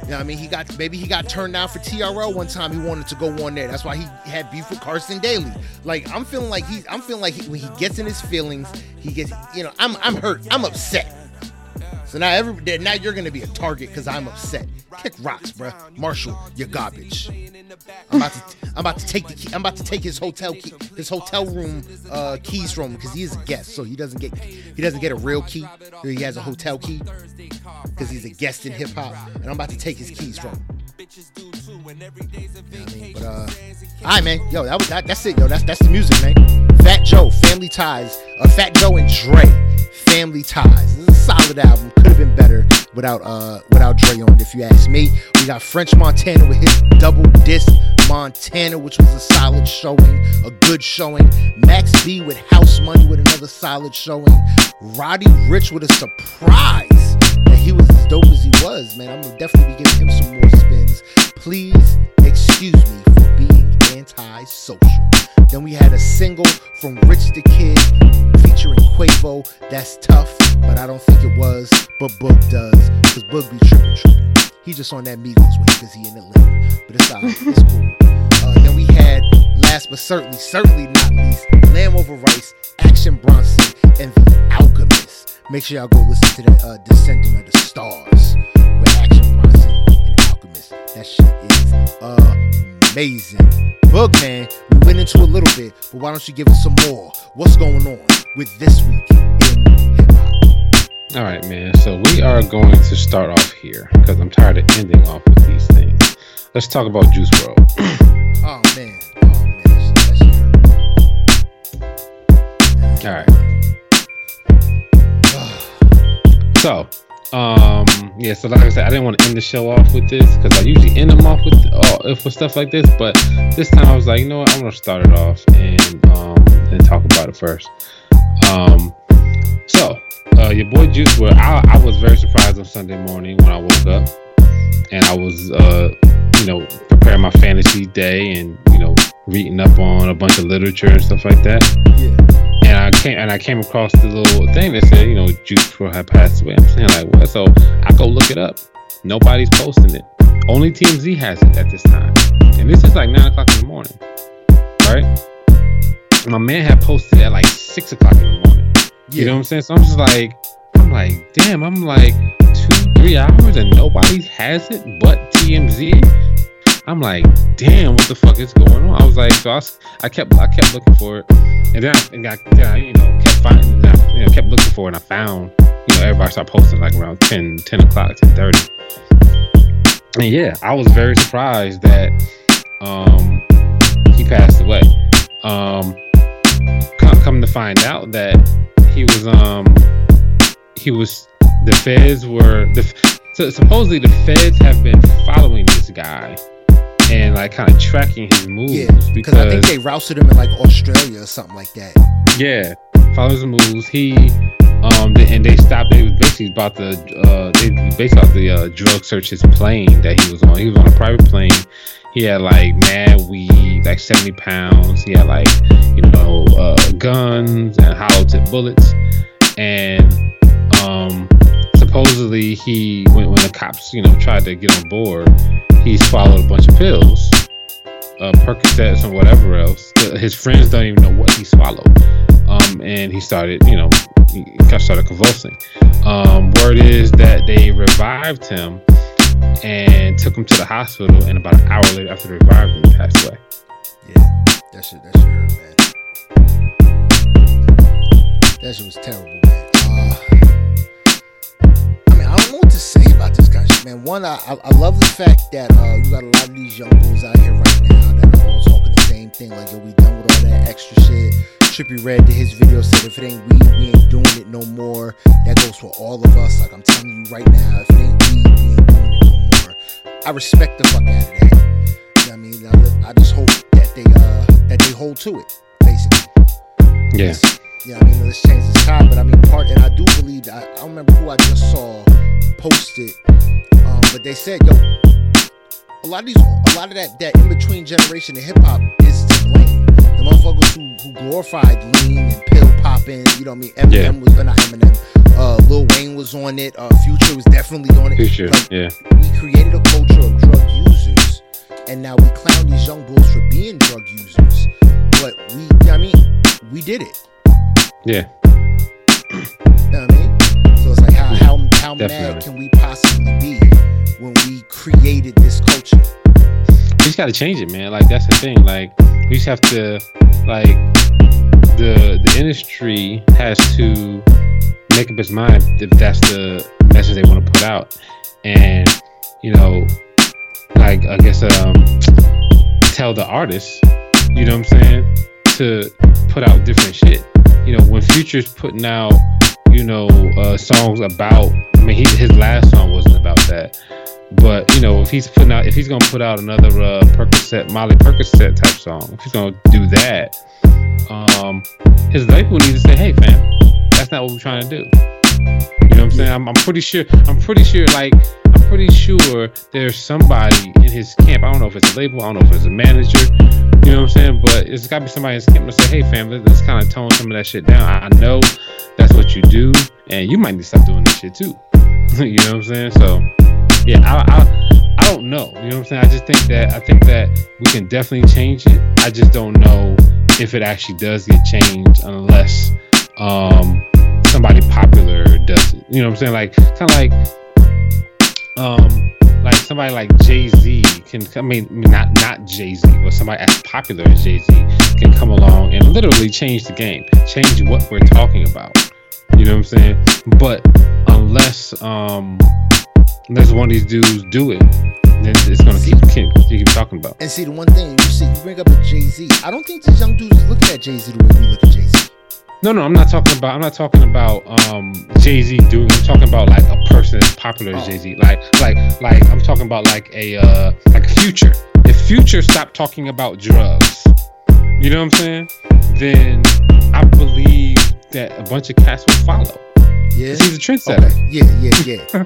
You know I mean? He got maybe he got turned down for TRL one time. He wanted to go on there. That's why he had beef with Carson Daly. Like I'm feeling like he I'm feeling like he, when he gets in his feelings, he gets you know I'm I'm hurt. I'm upset. So now every now you're gonna be a target because I'm upset. Kick rocks, bruh. Marshall, you're garbage. I'm about to I'm about to take the key, I'm about to take his hotel key his hotel room uh, keys from him because he is a guest, so he doesn't get he doesn't get a real key. He has a hotel key because he's a guest in hip hop, and I'm about to take his keys from him. You? But uh, all right, man. Yo, that was that, that's it. Yo, that's that's the music, man. Fat Joe, Family Ties. Uh, Fat Joe and Dre, Family Ties. Solid album. Could have been better without uh without Dre on it, if you ask me. We got French Montana with his double disc Montana, which was a solid showing, a good showing. Max B with House Money with another solid showing. Roddy Ricch with a surprise that he was as dope as he was, man. I'm gonna definitely be giving him some more spins. Please excuse me anti-social. Then we had a single from Rich the Kid featuring Quavo. That's tough, but I don't think it was. But Boog does, cause Boog be tripping, tripping. He just on that Migos way because he in Atlanta. But it's alright, it's cool. Uh, then we had, last but certainly, certainly not least, Lamb Over Rice, Action Bronson, and The Alchemist. Make sure y'all go listen to that uh, Descendant of the Stars with Action Bronson and Alchemist. That shit is amazing. Boogman, we went into a little bit, but why don't you give us some more? What's going on with this week in hip hop? All right, man. So we are going to start off here because I'm tired of ending off with these things. Let's talk about Juice WRLD. Oh man, oh man, that shit, hurt. All right. So, um, yeah. So, like I said, I didn't want to end the show off with this because I usually end them off with uh, for stuff like this. But this time, I was like, you know what? I'm gonna start it off and um and talk about it first. Um, so uh, your boy Juice WRLD. I, I was very surprised on Sunday morning when I woke up and I was uh you know, preparing my fantasy day and you know, reading up on a bunch of literature and stuff like that. Yeah. And I came and I came across the little thing that said, you know, Juice WRLD had passed away. I'm saying like, what? So I go look it up. Nobody's posting it. Only TMZ has it at this time, and this is like nine o'clock in the morning, right? My man had posted at like six o'clock in the morning. Yeah. You know what I'm saying? So I'm just like, I'm like, damn, I'm like two, three hours and nobody has it but TMZ. I'm like, damn, what the fuck is going on? I was like, so I, was- I kept, I kept looking for it, and then I, and I, then I you know, kept finding, I, you know, kept looking for it, and I found, you know, everybody started posting like around 10, 10 o'clock, 10:30. And yeah, I was very surprised that um he passed away. Um, come, come to find out that he was um he was the feds were the so supposedly the feds have been following this guy and like kind of tracking his moves Yeah, because I think they rousted him in like Australia or something like that. yeah, follows the moves. He, um, they, and they stopped. They was basically about the, uh, they based off the uh, drug search his plane that he was on. He was on a private plane. He had like mad weed, like seventy pounds. He had like, you know, uh, guns and hollow tip bullets, and um, supposedly he, when when the cops, you know, tried to get on board, he swallowed a bunch of pills uh, Percocets and whatever else. His friends don't even know what he swallowed. Um, and he started, you know, he started convulsing. Um, word is that they revived him and took him to the hospital. And about an hour later, after they revived him, he passed away. Yeah, that shit, that shit hurt, man. That shit was terrible, man. I don't know what to say about this kind of shit, man. One, I, I, I love the fact that uh, you got a lot of these young bulls out here right now that are all talking the same thing. Like, yo, we done with all that extra shit. Trippie Redd did his video said, if it ain't weed, we ain't doing it no more. That goes for all of us. Like, I'm telling you right now, if it ain't weed, we ain't doing it no more. I respect the fuck out of that. You know what I mean? I, I just hope that they uh that they hold to it, basically. Yeah. Yeah, I mean, let's change this time, but I mean, part, and I do believe, I, I don't remember who I just saw posted, um, but they said, yo, a lot of these, a lot of that, that in between generation of hip hop is to blame. The motherfuckers who, who glorified lean and pill popping, you know what I mean? Eminem Yeah. was, uh, not Eminem, uh, Lil Wayne was on it, uh, Future was definitely on it. Future. Like, Yeah. we created a culture of drug users, and now we clown these young bulls for being drug users. But we, I mean, we did it. Yeah. You know what I mean? So it's like, how how how mad can we possibly be when we created this culture? We just gotta change it, man. Like that's the thing. Like we just have to, like the the industry has to make up its mind if that's the message they want to put out, and you know, like I guess um, tell the artists, you know what I'm saying, to put out different shit. You know, when Future's putting out, you know, uh, songs about. I mean, he, his last song wasn't about that. But you know, if he's putting out, if he's gonna put out another uh, Percocet, Molly Percocet type song, if he's gonna do that, um, his label needs to say, "Hey, fam, that's not what we're trying to do." You know what I'm saying? I'm, I'm pretty sure. I'm pretty sure. Like, I'm pretty sure there's somebody in his camp. I don't know if it's a label. I don't know if it's a manager. You know what I'm saying? But it's got to be somebody in his camp to say, "Hey, fam, let's, let's kind of tone some of that shit down." I know that's what you do, and you might need to stop doing this shit too. you know what I'm saying? So, yeah, I, I, I don't know. You know what I'm saying? I just think that I think that we can definitely change it. I just don't know if it actually does get changed unless um somebody popular does it. You know what I'm saying? Like kind of like um like somebody like Jay Z can I mean not not Jay Z, but somebody as popular as Jay Z can come along and literally change the game, change what we're talking about. You know what I'm saying? But unless um unless one of these dudes do it, then it's gonna keep keep, keep talking about. And see, the one thing you see, you bring up a Jay Z. I don't think these young dudes looking at Jay Z the way we look at Jay Z. No, no, I'm not talking about. I'm not talking about um Jay Z doing. I'm talking about like a person as popular as Oh. Jay Z. Like, like, like. I'm talking about like a uh like a Future. If Future stopped talking about drugs, you know what I'm saying? Then I believe that a bunch of cats will follow. Yeah, He's a trendsetter. Okay. Yeah, yeah, yeah.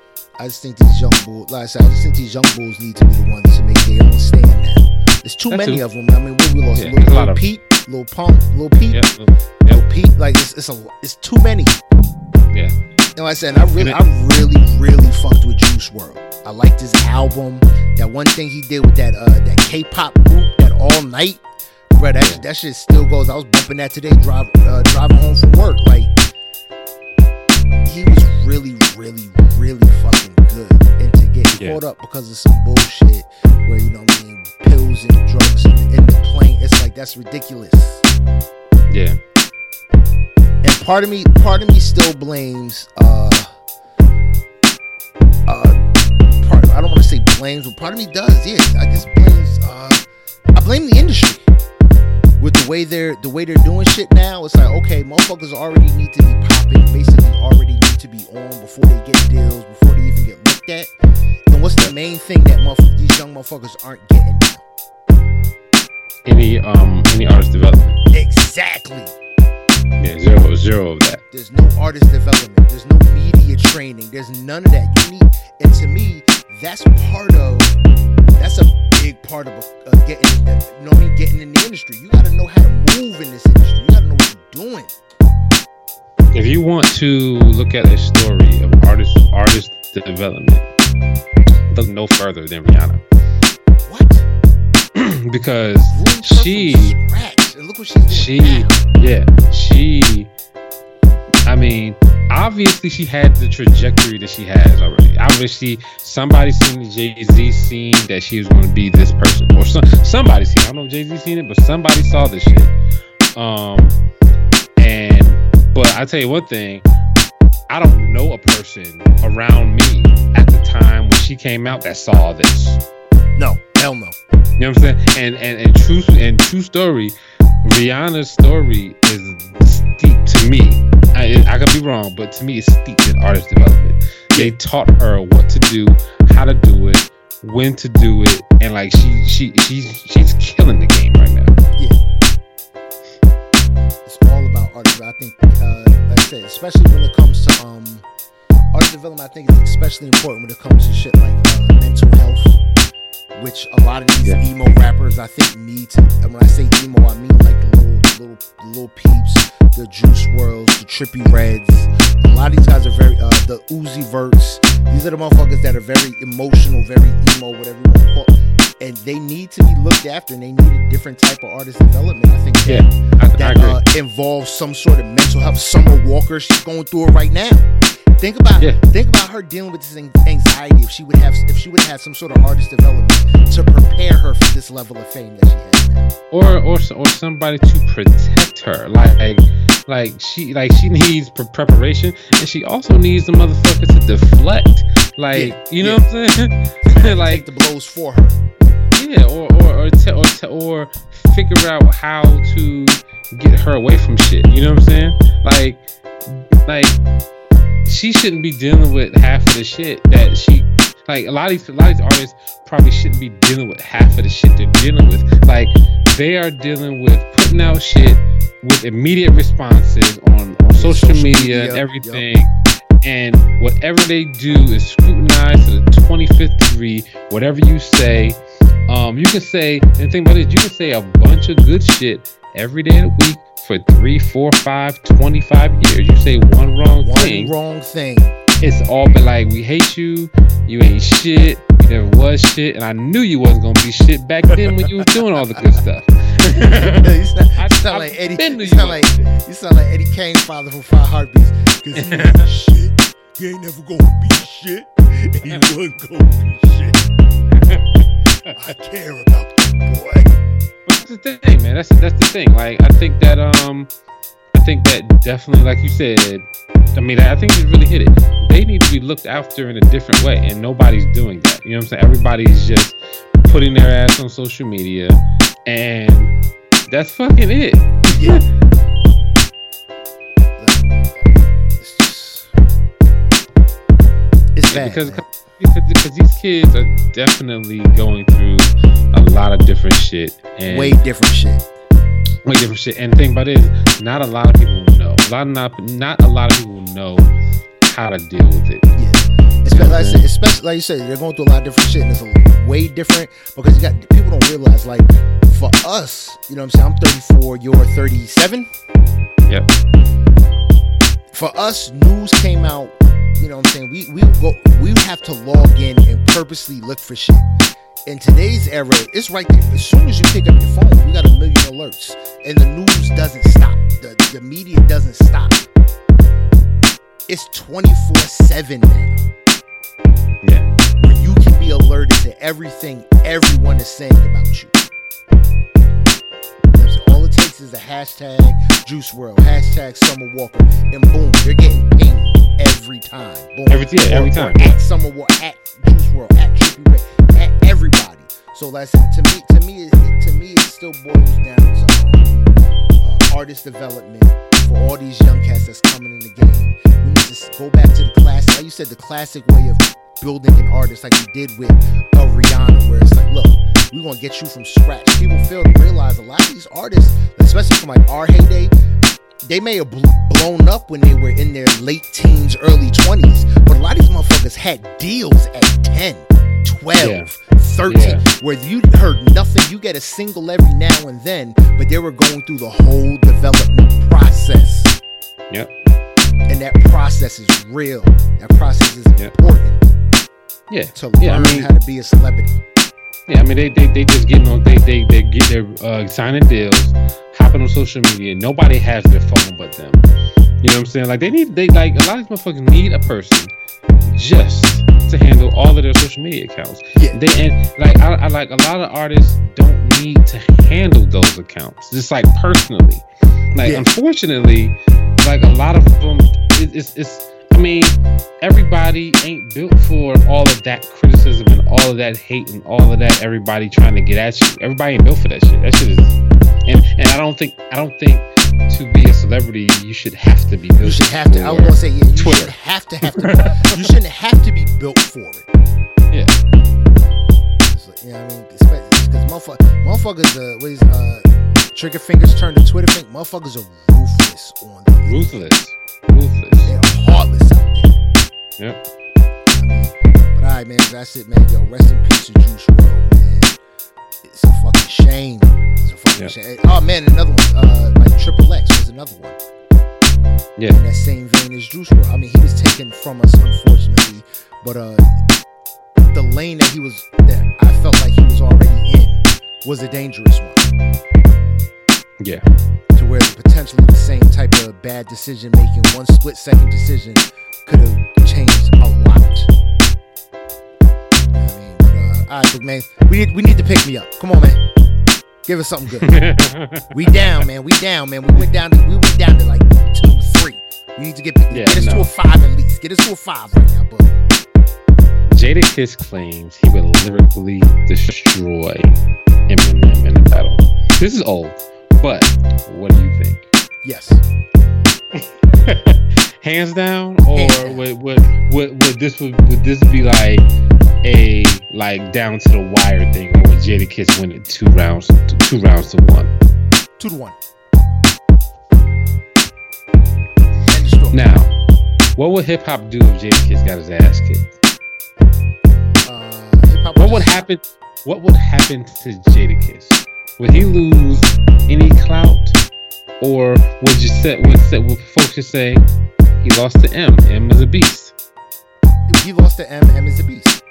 I just think these young bulls, like I said, I just think these young bulls need to be the ones to make their own stand now. There's too That many too. of them. I mean, we lost? Yeah, a lot Lil of 'em. Peep, Lil Pump, Lil Peep, Yep. Lil Peep. Like it's it's a it's too many. Yeah. Know what I said? I really, I really, really fucked with Juice WRLD. I liked his album. That one thing he did with that uh that K-pop group, that all night, bro. That Yeah. that shit still goes. I was bumping that today, drive uh, driving home from work. Like he was really, really, really fucking good. And to get Yeah. caught up because of some bullshit where you know what I mean pills and drugs in, in the plane, it's like that's ridiculous. Yeah. And part of me, part of me still blames. uh uh part, I don't want to say blames, but part of me does. Yeah, I guess blames. Uh, I blame the industry with the way they're the way they're doing shit now. It's like okay, motherfuckers already need to be popping, basically already need to be on before they get deals, before they even get looked at. And what's the main thing that motherf- these young motherfuckers aren't getting now? Any um any artist development. Exactly. Yeah, zero zero of that. There's no artist development. There's no media training. There's none of that. You need, and to me, that's part of. That's a big part of uh, getting. Uh, you know what I mean? Getting in the industry. You got to know how to move in this industry. You got to know what you're doing. If you want to look at a story of artist artist development, look no further than Rihanna. What? because she she now. yeah she i mean obviously she had the trajectory that she has already obviously somebody seen the jay-z scene that she was going to be this person or some somebody seen i don't know if jay-z seen it but somebody saw this shit um and but i tell you one thing i don't know a person around me at the time when she came out that saw this No, hell no. you know what I'm saying? And and and true and true story, Rihanna's story is steep to me. I I could be wrong, but to me, it's steeped in artist development. They taught her what to do, how to do it, when to do it, and like she she she's she's killing the game right now. Yeah, it's all about art. I think, uh, like I said, especially when it comes to um, art development, I think it's especially important when it comes to shit like uh, mental health, which a lot of these Yeah. emo rappers I think need to. And when I say emo, I mean like the little, the little, the little peeps, the Juice WRLDs, the Trippie Redds. A lot of these guys are very uh, the Uzi Verts. These are the motherfuckers that are very emotional, very emo, whatever you want to call. And they need to be looked after, and they need a different type of artist development. I think that Yeah, I, I that agree. uh, involves some sort of mental health. Summer Walker, she's going through it right now. Think about Yeah. think about her dealing with this anxiety. If she would have if she would have had some sort of artist development to prepare her for this level of fame that she has now. or or or somebody to protect her like like she like she needs pre- preparation and she also needs the motherfucker to deflect like Yeah, you know yeah. what i'm saying Like like take the blows for her. Yeah or or or, te- or, te- or figure out how to get her away from shit you know what i'm saying? Like like she shouldn't be dealing with half of the shit that she like a lot of these a lot of these artists probably shouldn't be dealing with half of the shit they're dealing with. Like they are dealing with putting out shit with immediate responses on, on social, social media, and media, everything. And whatever they do is scrutinized to the 25th degree whatever you say um you can say and the thing about it you can say a bunch of good shit every day of the week for three four five 25 years you say one wrong One thing wrong thing. it's all been like we hate you you ain't shit you never was shit and i knew you wasn't gonna be shit back then when you was doing all the good stuff you sound, I- you sound I like Eddie. You you sound like you sound like Eddie Kane's father from Five Heartbeats. Cause he was shit. He ain't never gonna be shit. And he wasn't gonna be shit. I care about that boy. That's the thing, man. That's that's the thing. Like I think that um, I think that definitely, like you said, I mean, I think you really hit it. They need to be looked after in a different way, and nobody's doing that. You know what I'm saying? Everybody's just putting their ass on social media, and that's fucking it. Yeah. It's just it's bad. because man. Because these kids are definitely going through a lot of different shit and way different shit. way different shit. And the thing about it is, not a lot of people know. A lot of not not a lot of people know how to deal with it. Yeah. Especially, like, I said, especially like you said, they're going through a lot of different shit, and it's a, way different because you got people don't realize like for us, you know what I'm saying? I'm 34, you're 37. Yep. For us, news came out. You know what I'm saying? We we go we have to log in and purposely look for shit. In today's era, it's right there. As soon as you pick up your phone, you got a million alerts, and the news doesn't stop. The the media doesn't stop. It's 24 seven now. Yeah. where you can be alerted to everything everyone is saying about you. So all it takes is a hashtag Juice WRLD, hashtag Summer Walker, and boom, you're getting pinged every time. Boom. Every- yeah, every time. At Summer Walker, at Juice WRLD, at Trippie Redd, at everybody. So that's to me. To me, it, it- to me, it still boils down to uh, artist development for all these young cats that's coming in the game. We need to go back to the classic, like you said, the classic way of building an artist, like we did with uh, Rihanna, where it's like, look, we're gonna get you from scratch. People fail to realize a lot of these artists, especially from like our heyday, they may have bl- blown up when they were in their late teens, early 20s, but a lot of these motherfuckers had deals at 10, 12, Yeah. 13, Yeah. where you heard nothing. You get a single every now and then, but they were going through the whole development process. Yep. And that process is real. That process is Yeah. important Yeah. to Yeah, I mean- how to be a celebrity. Yeah, I mean they they, they just getting on they they they get their uh, signing deals, hopping on social media. Nobody has their phone but them. You know what I'm saying? Like they need they like a lot of these motherfuckers need a person just to handle all of their social media accounts. Yeah. They and like I, I like a lot of artists don't need to handle those accounts just like personally. Like Yeah. unfortunately, like a lot of them, it, it's it's. I mean, everybody ain't built for all of that criticism and all of that hate and all of that. Everybody trying to get at you. Everybody ain't built for that shit. That shit is. And and I don't think I don't think to be a celebrity you should have to be built. You should have to. I was gonna say, yeah, you Twitter. should have to have to. you shouldn't have to be built for it. Yeah. It's like, yeah, I mean, because motherfuckers, motherfuckers, uh, what is uh, trigger fingers turn to Twitter think Motherfuckers are ruthless on the. Ruthless. Ruthless. Yep. But all right, man, that's it, man. Yo, rest in peace to Juice WRLD, man. It's a fucking shame. It's a fucking Yeah. shame. Oh man, another one. Uh, like Triple X was another one. Yeah. in that same vein as Juice WRLD. I mean, he was taken from us, unfortunately, but uh, the lane that he was, that I felt like he was already in, was a dangerous one. Yeah. To where potentially the same type of bad decision making, one split second decision, could have changed a lot. You know I mean, but uh, all right, big man, we need we need to pick me up. Come on, man, give us something good. We down, man. We down, man. We went down. To, we went down to like two, three. We need to get Yeah, get us to a five at least. Get us to a five right now, bud. Jada Kiss claims he would lyrically destroy Eminem in a battle. This is old, but what do you think? Yes. Hands down, or Would, would would would this would, would this be like a like down to the wire thing, or would Jadakiss win it two rounds, two rounds to one? Two to one. End of story. Now, what would hip hop do if Jadakiss got his ass kicked? Uh, What would happen? What would happen to Jadakiss? Would he lose any clout, or would you say would, say, would folks just say he lost to M? M is a beast. He lost to M. M is a beast.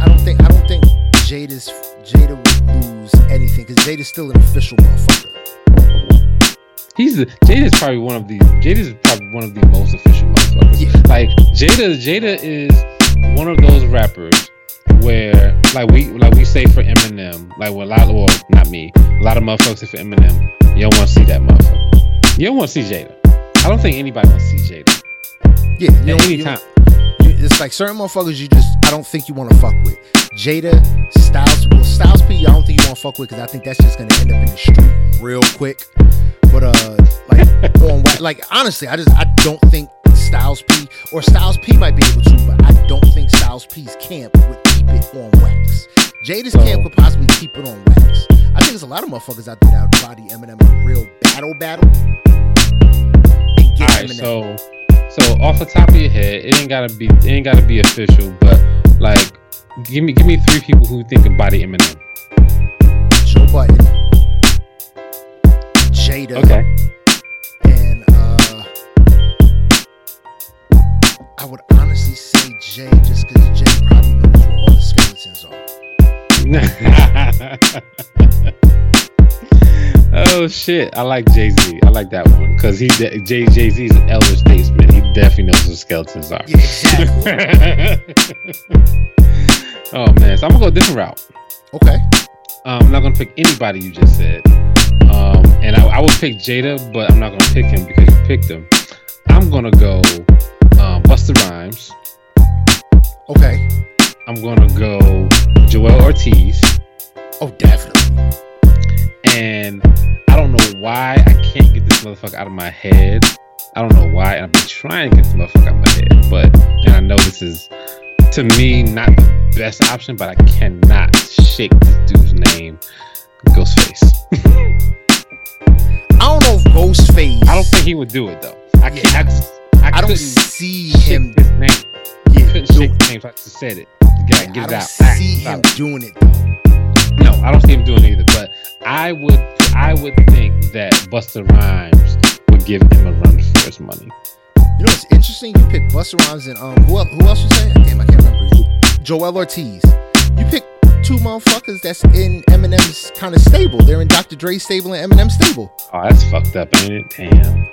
I don't think. I don't think Jada's Jada would lose anything because Jada's still an official motherfucker. He's the, Jada's probably one of the Jada's is probably one of the most official motherfuckers. Yeah. Like Jada, Jada is one of those rappers where like we like we say for Eminem, like when a lot well not me, a lot of motherfuckers say for Eminem, you don't want to see that motherfucker. You don't want to see Jada. I don't think anybody wants to see Jada. Yeah. You At know, any you- time. you- it's like certain motherfuckers you just I don't think you want to fuck with. Jada, Styles, well Styles P, I don't think you want to fuck with because I think that's just gonna end up in the street real quick. But uh, like on like honestly, I just I don't think Styles P or Styles P might be able to, but I don't think Styles P's camp would keep it on wax. Jada's So- camp could possibly keep it on wax. I think there's a lot of motherfuckers out there that would body Eminem in a real battle battle. And get All right, Eminem. so So off the top of your head, it ain't gotta be it ain't gotta be official, but like give me give me three people who think can body Eminem. Joe Budden, Jada, Okay. and uh, I would honestly say Jay, just because Jay probably knows where all the skeletons are. oh shit! I like Jay Z. I like that one because he de- Jay Jay Z's an elder statesman. He definitely knows what skeletons are. Yeah, exactly. oh man, so I'm gonna go a different route. okay. Um, I'm not gonna pick anybody you just said. Um, and I, I would pick Jada, but I'm not gonna pick him because you picked him. I'm gonna go um, Busta Rhymes. Okay. I'm gonna go Joel Ortiz. Oh, definitely. And I don't know why I can't get this motherfucker out of my head. I don't know why, and I've been trying to get this motherfucker out of my head. But and I know this is to me not the best option, but I cannot shake this dude's name. Ghostface. I don't know if Ghostface. I don't think he would do it though. I can't. I, just, I, I don't see him. his name. Yeah, couldn't shake the name. So I just said it. You gotta I get it don't out. see Stop. him doing it though. No, I don't see him doing it either. But I would, I would think that Busta Rhymes would give him a run for his money. You know what's interesting? You pick Busta Rhymes and um who, who else you say? Damn, I can't remember. Joel Ortiz. You pick two motherfuckers that's in Eminem's kind of stable. They're in Dr. Dre's stable and Eminem's stable. Oh, that's fucked up, ain't it? Damn.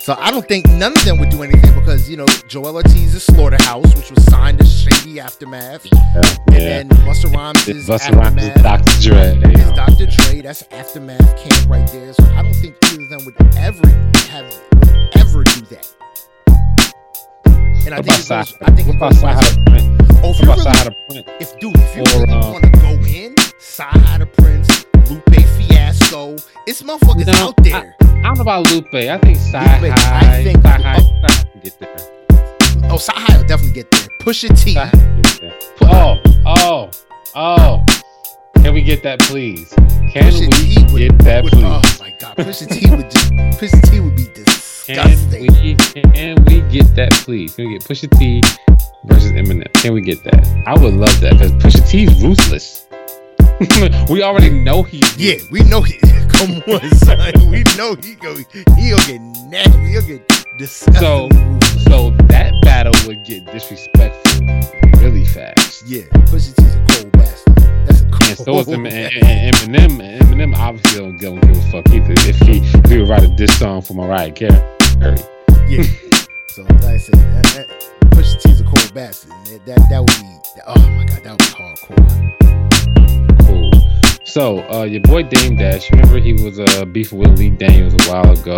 So I don't think none of them would do anything because you know Joel Ortiz is Slaughterhouse, which was signed to Shady Aftermath, Yeah. and then Busta Rhymes is Busta Rhymes is Dr. Dre. Is Dr. Dre? That's Aftermath camp right there. So I don't think either of them would ever have would ever do that. And I think it goes. I think What it about goes. Side vice of Print? Oh, if really, Print? if dude, if you Or, really um, want to go in, Side of Prince, Lupe Fiasco, it's motherfuckers No, out there. I don't know about Lupe. I think Sci Lupe, I think- Sci High Sci can get there. oh, Side will definitely get there. Pusha T. Sci can get there. Oh, oh, oh. Can we get that, please? Can Pusha we T would, get that, would- please? Oh my god, Pusha T would just Pusha T would be disgusting. Can we, can we get that, please? Can we get Pusha T versus Eminem? Can we get that? I would love that because Pusha T's ruthless. we already know he's Yeah, we know he. Come on, son. We know he go. He'll get nasty. He'll get disgusting. So- So that battle would get disrespectful really fast. yeah, Pusha T's a cold bastard. That's a cold. And so is Eminem, and, Eminem. Eminem obviously don't, don't give a fuck either. If he if he would write a diss song for Mariah Carey, Yeah. So like I said, that, that, Pusha T's a cold bastard. That, that that would be. Oh my god, that would be hardcore. So uh, your boy Dame Dash, remember he was uh, beefing with Lee Daniels a while ago.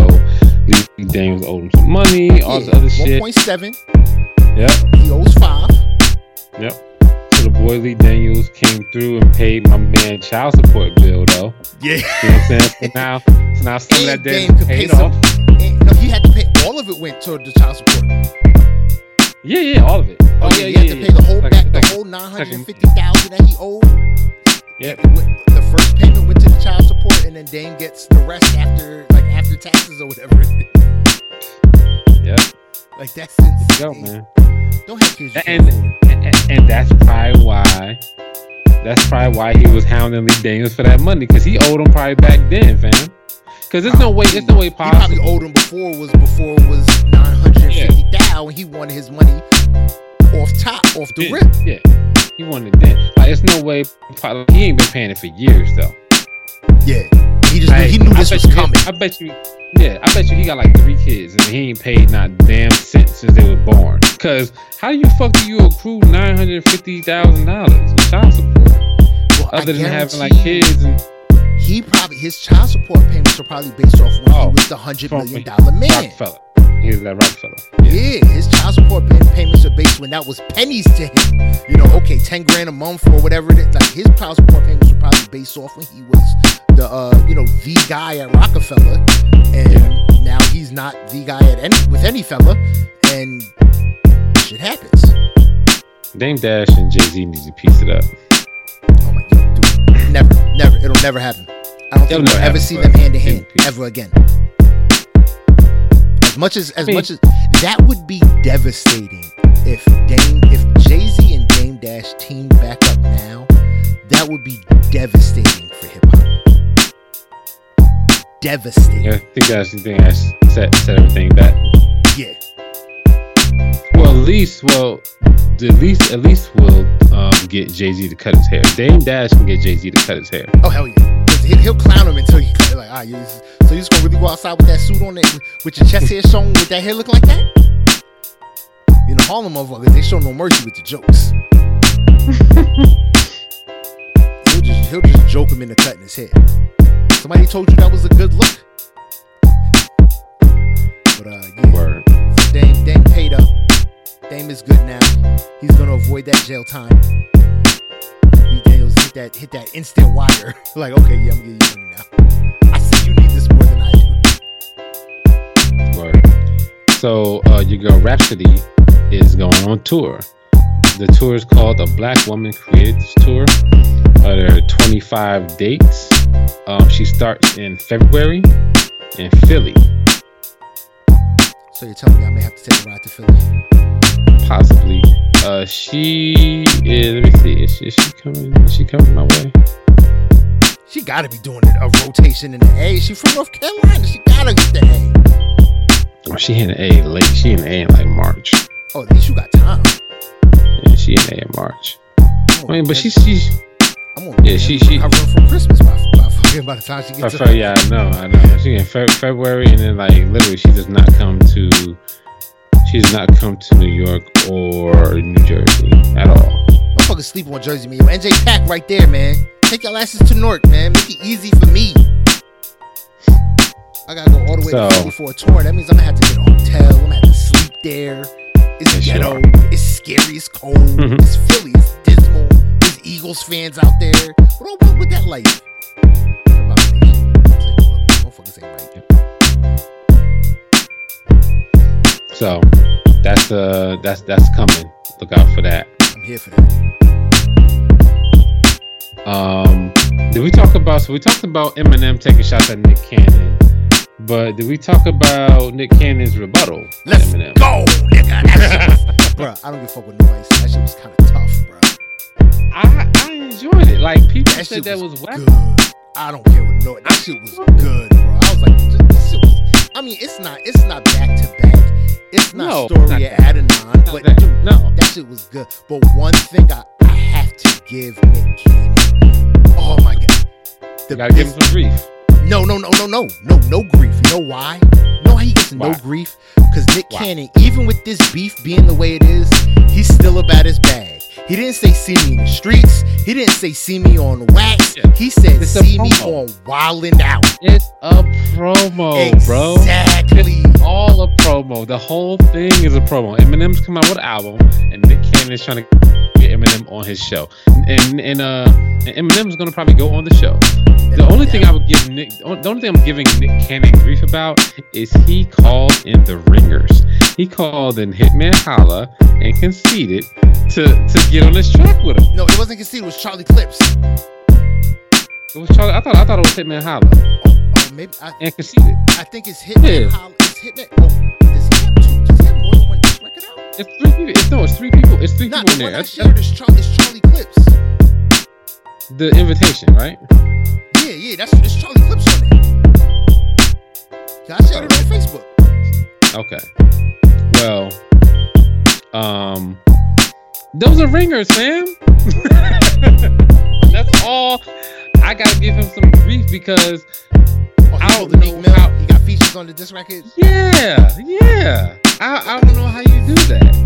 Lee Daniels owed him some money, all this other One shit. point seven. Yep. He owes five. Yep. So the boy Lee Daniels came through and paid my man child support bill though. Yeah. You know what I'm saying? So now, so now some of that debt Dame is could pay paid some- And, no, he had to pay. All of it went toward the child support. Yeah, yeah, all of it. Oh, Oh yeah, yeah, he yeah, had yeah. to pay the whole Like- back, the whole nine hundred and fifty thousand that he owed. Went- the first payment went to the child support, and then Dame gets the rest after, like after taxes or whatever. Yep. like that's Go, insane. man. Don't have kids. And- And, and that's probably why. That's probably why he was hounding Lee Daniels for that money, because he owed him probably back then, fam. Because there's no way, there's no way possible. He probably owed him before was before it was nine hundred and fifty thousand. and He wanted his money off top, off the Yeah, rip. Yeah, he wanted it then. Like, there's no way. probably- He ain't been paying it for years though. Yeah, he just Like, he knew this was coming. I bet you. Yeah, I bet you he got like three kids and he ain't paid not damn cent since they were born. Cause how you fuck do you accrue nine hundred fifty thousand dollars in child support Well, I other than having like kids and He probably his child support payments are probably based off when Oh, he was the hundred million dollar man. Rockefeller? He's that Rockefeller. Yeah, his child support pay- payments are based when that was pennies to him. You know, okay, ten grand a month or whatever. It is. Like his child support payments were probably based off when he was the uh, you know, the guy at Roc-A-Fella, and now he's not the guy at any with any fella, and shit happens. Dame Dash and Jay Z need to piece it up. Oh my god, dude, never, never, it'll never happen. I don't think we'll ever see them hand to in hand ever again. As much as as mean- much as that would be devastating if Dame if Jay Z and Dame Dash team back up now. That would be devastating for hip hop. Devastating. Yeah, I think that's the thing that said set everything back. Yeah. Well, at least, well, the least, at least we'll um, get Jay Z to cut his hair. Dame Dash can get Jay Z to cut his hair. Oh hell yeah! He'll, he'll clown him until you cut it. Like, ah, you just- so you just gonna really go outside with that suit on it, with your chest hair showing, with that hair looking like that? You know, Harlem motherfuckers, they show no mercy with the jokes. he'll just he'll just joke him into cutting his hair. Somebody told you that was a good look. But uh, yeah. Word. So Dame, Dame paid up. Dame is good now. He's gonna avoid that jail time. Lee Daniels hit that hit that instant wire. like, okay, yeah, I'm gonna give you money now. I see you need this more than I do. Word. So uh, your girl Rapsody is going on tour. The tour is called a Black Woman Creates Tour. Uh, there are 25 dates. Um, she starts in February in Philly, So you're telling me I may have to take a ride to Philly? possibly. Uh, she is. Let me see. Is she, is she coming? Is she coming my way? She gotta be doing it, a rotation in the A. She from North Carolina. She gotta get the A. Oh, she in the A late. She in the A in like March. Oh, at least you got time. Yeah, she in the A in March. I'm I mean, but she's she's. I'm on yeah, she- she- I run from Christmas by, by fucking by the time she gets to yeah, I know, I know. She in Fe- February, and then like literally, she does not come to. She does not come to New York or New Jersey at all. Motherfuckers sleep on Jersey, man. Yo, NJPAC right there, man. Take your asses to Newark, man. Make it easy for me. I gotta go all the way So- to Philly for a tour. That means I'm gonna have to get a hotel. I'm gonna have to sleep there. It's you ghetto. are. It's scary. It's cold. Mhm. It's Philly. It's dismal. Eagles fans out there. What about with that life? What about nation? I'll tell you what, motherfuckers ain't right. So that's uh that's that's coming. Look out for that. I'm here for that. Um, did we talk about? So we talked about Eminem taking shots at Nick Cannon, but did we talk about Nick Cannon's rebuttal? Let's Eminem? go, nigga. That shit was, bruh, I don't give a fuck with nobody. That shit was kind of tough, bruh. I I enjoyed it. Like people That said that was, was whack. good. I don't care what no. That shit was good, bro. I was like, this, this shit was. I mean, it's not. It's not back to back. It's not No, story not. Adonai, No, but that- dude, no. that shit was good. But one thing I, I have to give Nick Cannon. Oh my god. The You gotta give him some grief. no, no, no, no, no, no, no grief. You know why? How he gets no grief? Because Nick Why? Cannon, even with this beef being the way it is, he's still about his bag. He didn't say see me in the streets. He didn't say see me on wax. Yeah. He said It's see me on Wild 'N Out. It's a promo, bro. exactly. all a promo. The whole thing is a promo. Eminem's come out with an album, and Nick Cannon is trying to Eminem on his show. And and uh, and Eminem's gonna probably go on the show. The only thing I would give Nick, the only thing I'm giving Nick Cannon grief about is he called in the ringers. He called in Hitman Holla and Conceited to to get on this track with him. No, it wasn't Conceited. It was Charlie Clips. It was Charlie. I thought I thought it was Hitman Holla Oh, maybe I, and Conceited. I think it's Hitman. Yeah. Holla- It's Hitman. Oh, out? It's three people. It's no, it's three people. It's three Not people in there. I shared is Charlie, is Charlie Clips. the invitation, right? Yeah, yeah, that's it's Charlie Clips on there. I shared it on Facebook. Okay. Well, um, those are ringers, fam. That's all. I gotta give him some grief because Oh, I don't know Mill. how- He got features on the disc record. yeah, yeah. I I don't know how you do that.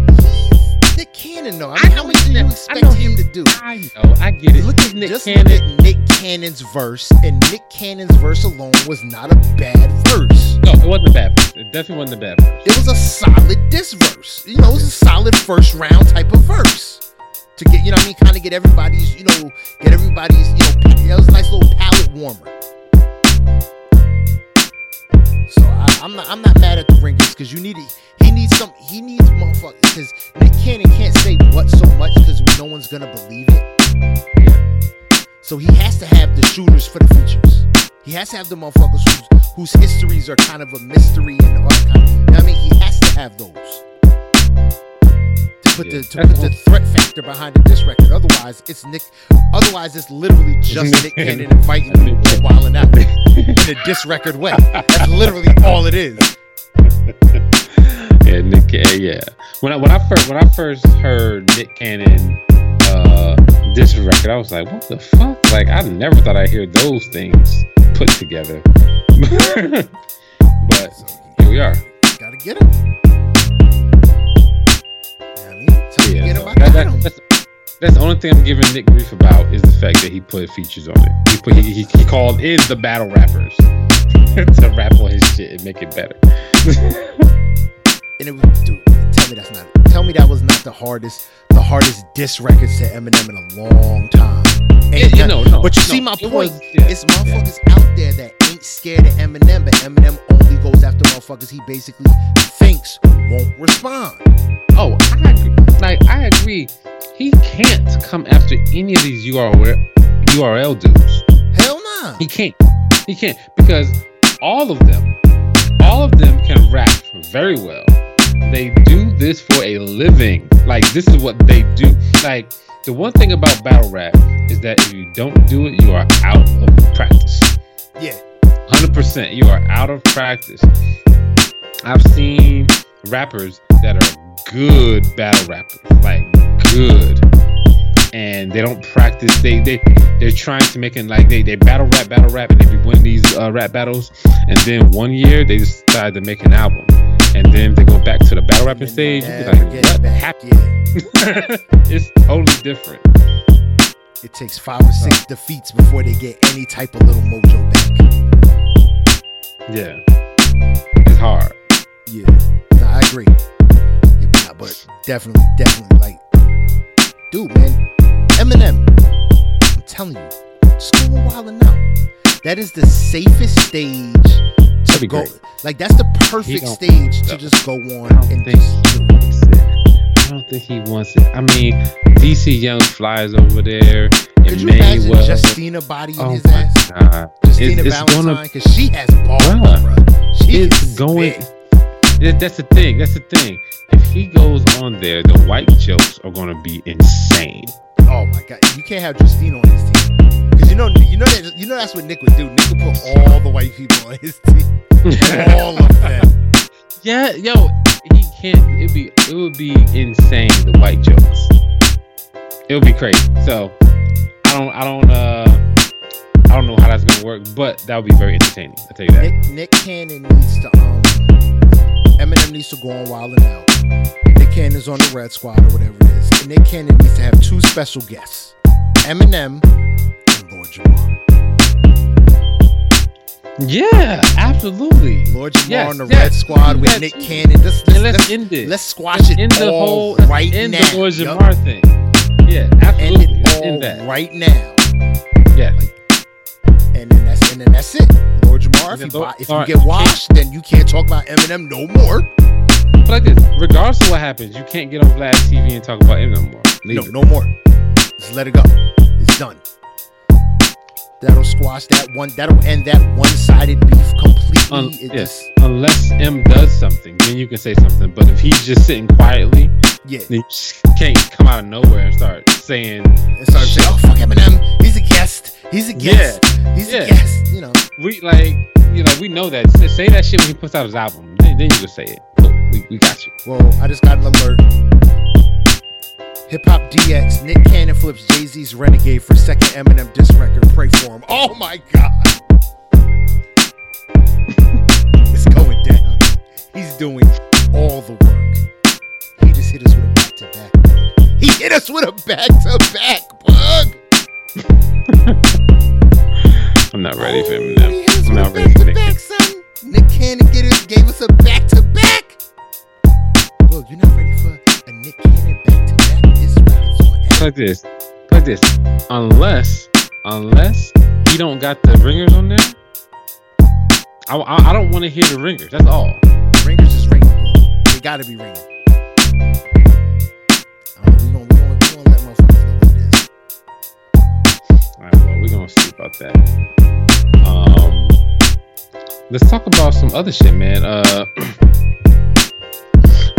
Nick Cannon, though. I I mean, know how much do you I expect him to do? I know. I get it. Look at Nick just Cannon. look at Nick Cannon's verse, and Nick Cannon's verse alone was not a bad verse. No, it wasn't a bad verse. It definitely wasn't a bad verse. It was a solid diss verse. You know, it was a solid first round type of verse. To get, you know what I mean, kind of get everybody's, you know, get everybody's, you know, that was a nice little palate warmer. I'm not, I'm not mad at the ringers because you need it. He needs some, he needs motherfuckers because Nick Cannon can't say what so much because no one's gonna believe it. So he has to have the shooters for the features. He has to have the motherfuckers who's whose histories are kind of a mystery and all kind of, you know I mean, he has to have those put Yeah, the to put the threat factor behind this record. Otherwise, it's Nick. Otherwise, it's literally just Nick Cannon. Inviting Nick on wilding out in a diss record way. That's literally all it is. Yeah, Nick. Yeah, yeah. When I when I first when I first heard Nick Cannon uh this record, I was like, what the fuck? Like I never thought I'd hear those things put together. but here we are. gotta get him. To Yeah, get so him. I that- that- that's, that's the only thing I'm giving Nick grief about is the fact that he put features on it. He put he, he, he called in the battle rappers to rap on his shit and make it better. And it was, dude, tell me that's not. Tell me that was not the hardest, the hardest diss records to Eminem in a long time. And Yeah, that- no, no, but you no, see my point. was- yeah, it's motherfuckers out there that ain't scared of Eminem, but Eminem only goes after motherfuckers he basically thinks won't respond. Oh, I agree. Like I agree. He can't come after any of these URL URL dudes. Hell nah. He can't. He can't because all of them, all of them can rap very well. They do this for a living. Like this is what they do. Like the one thing about battle rap is that if you don't do it, you are out of practice. Yeah. 100% you are out of practice. I've seen rappers that are good battle rappers like good. And they don't practice. They they they're trying to make it like they they battle rap battle rap and they be winning these uh, rap battles. And then one year they decide to make an album. And then they go back to the battle rapping stage like what happened it's totally different It takes five or six defeats before they get any type of little mojo back. yeah it's hard Yeah, no, I agree. Yeah, but, definitely, definitely, like, dude, man, Eminem. I'm telling you, go wilding out. That is the safest stage to go. great. Like, that's the perfect stage to just go on and think just do I don't think he wants it. I mean, DC Young Fly's over there. Could And you imagine Maywell. Justina bodying Oh his my ass? god! Justina it's Valentine, gonna- because she has balls, Bruh, bro. She It's is going. That's the thing. That's the thing. If he goes on there, the white jokes are gonna be insane. Oh my god, you can't have Justina on his team because you know, you know that, you know that's what Nick would do. Nick would put all the white people on his team, all of them. yeah, yo, he can't. It'd be. It would be insane. The white jokes. It would be crazy. So, I don't. I don't. Uh. I don't know how that's gonna work, but that would be very entertaining. I tell you that. Nick Nick Cannon needs to um, Eminem needs to go on Wild 'N Out. Nick Cannon's on the Red Squad or whatever it is. And Nick Cannon needs to have two special guests, Eminem and Lord Jamar. Yeah, absolutely. Lord Jamar Yes, on the yes. Red Squad with Nick Cannon. Let's, let's, let's let's, end it. let's squash Let's it end the whole right end now. the Lord. Jamar thing. Yeah, End absolutely. it Let's all end that. right now. Yeah. And then that's and then that's it. Lord Jamar, if you, buy, if you get washed, then you can't talk about Eminem no more. But like this, regardless of what happens, you can't get on Vlad TV and talk about him no more. Leave No, it. no more. Just let it go. It's done. That'll squash that one. That'll end that one-sided beef completely. Un- it yes. just Unless M does something, then you can say something. But if he's just sitting quietly, yeah. then you can't come out of nowhere and start saying And start saying, "Oh fuck Eminem, he's a guest. He's a guest. Yeah. He's yeah. a guest." You know. we like you know we know that. Say, that shit when he puts out his album. Then, then you can say it. Cool. We, we got you. Well, I just got an alert. Hip Hop DX, Nick Cannon flips Jay Z's Renegade for second Eminem disc record. Pray for him. Oh my God. it's going down. He's doing all the work. He just hit us with a back to back. He hit us with a back to back bug. I'm not ready for hit us I'm not ready for back to Nick. back, son. Nick Cannon get us, gave us a back to back. Boog, you're not ready for a Nick Cannon back to back diss record on like this, like this. Unless, unless he don't got the ringers on there, I, I, I don't want to hear the ringers. That's all. Ringers is ringing, bro. They gotta be ringing. We're gonna see about that. Um, let's talk about some other shit, man. Uh,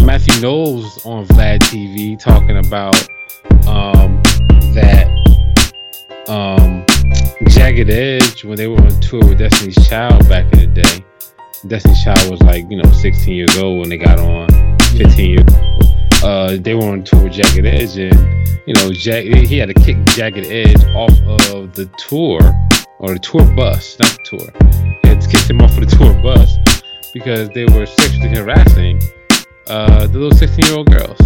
Matthew Knowles on Vlad TV talking about um, that um, Jagged Edge when they were on tour with Destiny's Child back in the day. Destiny's Child was like you know 16 years old when they got on, 15 years. Uh, they were on tour with Jagged Edge, and you know, Jack, he had to kick Jagged Edge off of the tour or the tour bus, not the tour. He had to kick him off of the tour bus because they were sexually harassing uh, the little 16 year old girls.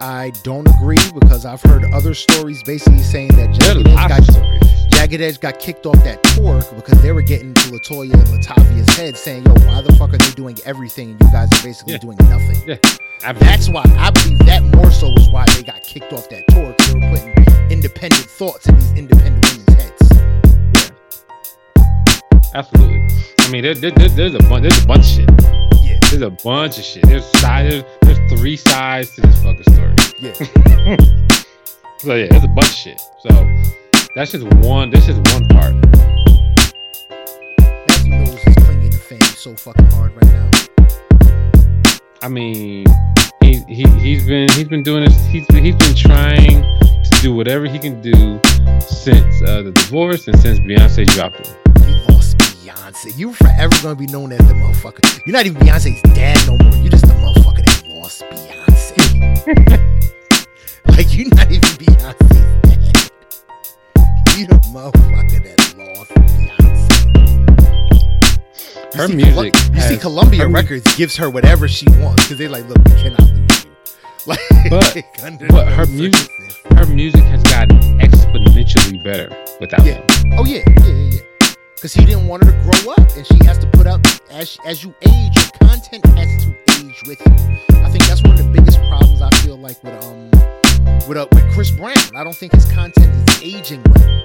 I don't agree because I've heard other stories basically saying that Jagged Edge, got. Jagged Edge got kicked off that tour because they were getting to LeToya and LaTavia's head saying, yo, why the fuck are they doing everything and you guys are basically Yeah. doing nothing? Yeah, That's why I believe that more so was why they got kicked off that tour because they were putting independent thoughts in these independent women's heads. absolutely. I mean, there, there- there's a bunch. There's a bunch of shit. Yeah, There's a bunch of shit. There's side. There's, there's three sides to this fucking story. yeah. So yeah, there's a bunch of shit. So that's just one. That's just one part. Matthew Knowles is clinging to fame so fucking hard right now. I mean, he he he's been he's been doing this. He's been, he's been trying to do whatever he can do since uh, the divorce and since Beyonce dropped him. You Beyonce. You're forever gonna be known as the motherfucker. You're not even Beyonce's dad no more. You're just the motherfucker that lost Beyonce. like you're not even Beyonce's dad. You the motherfucker that lost Beyonce. You Her see music Colu- you see Columbia Records gives her whatever she wants because they like, look, we cannot lose you. Like, But- under but her music-. Her music has gotten exponentially better without Yeah. him. Oh yeah, yeah, yeah, yeah. Because he didn't want her to grow up, and she has to put out as as you age, your content has to age with you. I think that's one of the biggest problems I feel like with um with uh, with Chris Brown. I don't think his content is aging well.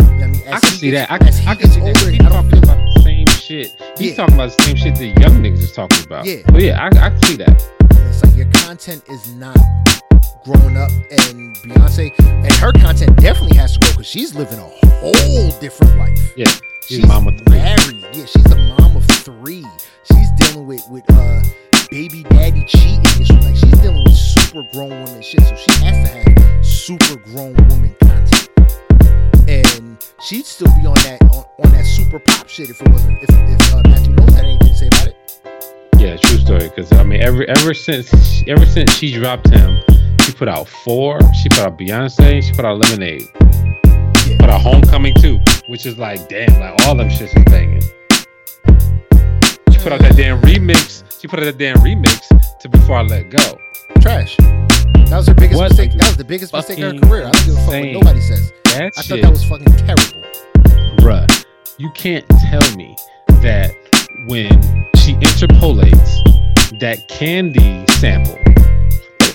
You know I mean, I can see gets- that. I, he I can see that. older, He's I don't talking feel about the same shit. He's Yeah. talking about the same shit the young niggas is talking about. Yeah. But yeah, I, I can see that. It's like your content is not growing up, and Beyonce and her content definitely has to grow because she's living a whole different life. Yeah. She's a mom of three. married. Yeah, she's the mom of three. She's dealing with with uh baby daddy cheating issues. Like she's dealing with super grown woman shit. So she has to have super grown woman content. And she'd still be on that on, on that super pop shit if it wasn't if if uh, Matthew Knowles had anything to say about it. Yeah, true story. Because I mean, ever ever since ever since she dropped him, she put out four. She put out Beyonce. She put out Lemonade. Yeah. Put out Homecoming too, which is like damn, like all them shits is banging. She put out that damn remix. She put out that damn remix to Before I Let Go. Trash. That was her biggest What mistake. That was the biggest mistake of her career. I don't give a fuck what nobody says. That I thought that was fucking terrible. bruh. You can't tell me that when she interpolates that candy sample,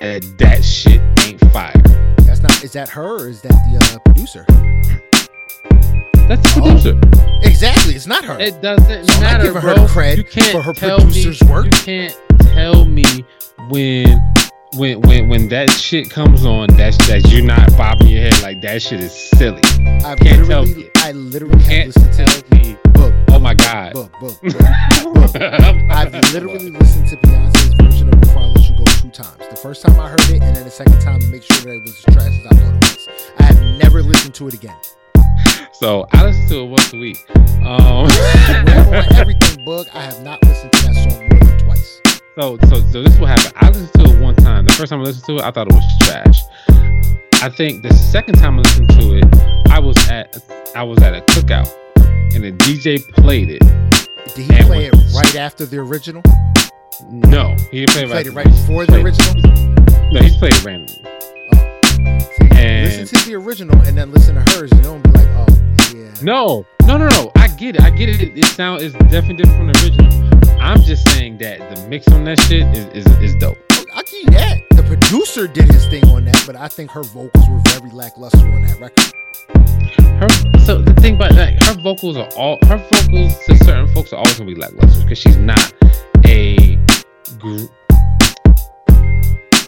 that that shit ain't fire. That's not. Is that her or is that the uh, producer? That's the Oh. producer. Exactly. It's not her. It doesn't So I'm not matter, giving her bro. cred you can't for her tell producer's me, work. You can't tell me when when when when that shit comes on that that you're not bobbing your head like that shit is silly. I can't tell literally, me. I literally have Can't listened to tell me. book, Oh my god. book, book, book. I've literally listened to Beyonce's version of Before I Let You Go two times. The first time I heard it, and then the second time to make sure that it was as trash as I thought it was. I have never listened to it again. So I listen to it once a week. Um, everything, Boog, I have not listened to that song more than twice. so so so this is what happened. I listened to it one time. The first time I listened to it, I thought it was trash. I think the second time I listened to it, I was at I was at a cookout and the DJ played it. Did he play it right after the original? No, he didn't play He it played right. it right before the original? No, he's played it randomly. Oh, and- listen to the original and then listen to hers. You don't be like, oh, yeah. No, no, no, no. I get it. I get it. It, it sound is definitely different from the original. I'm just saying that the mix on that shit is is, is dope. Give you that. The producer did his thing on that, but I think her vocals were very lackluster on that record. Her so the thing about like her vocals are all her vocals to certain folks are always gonna be lackluster because she's not a gr-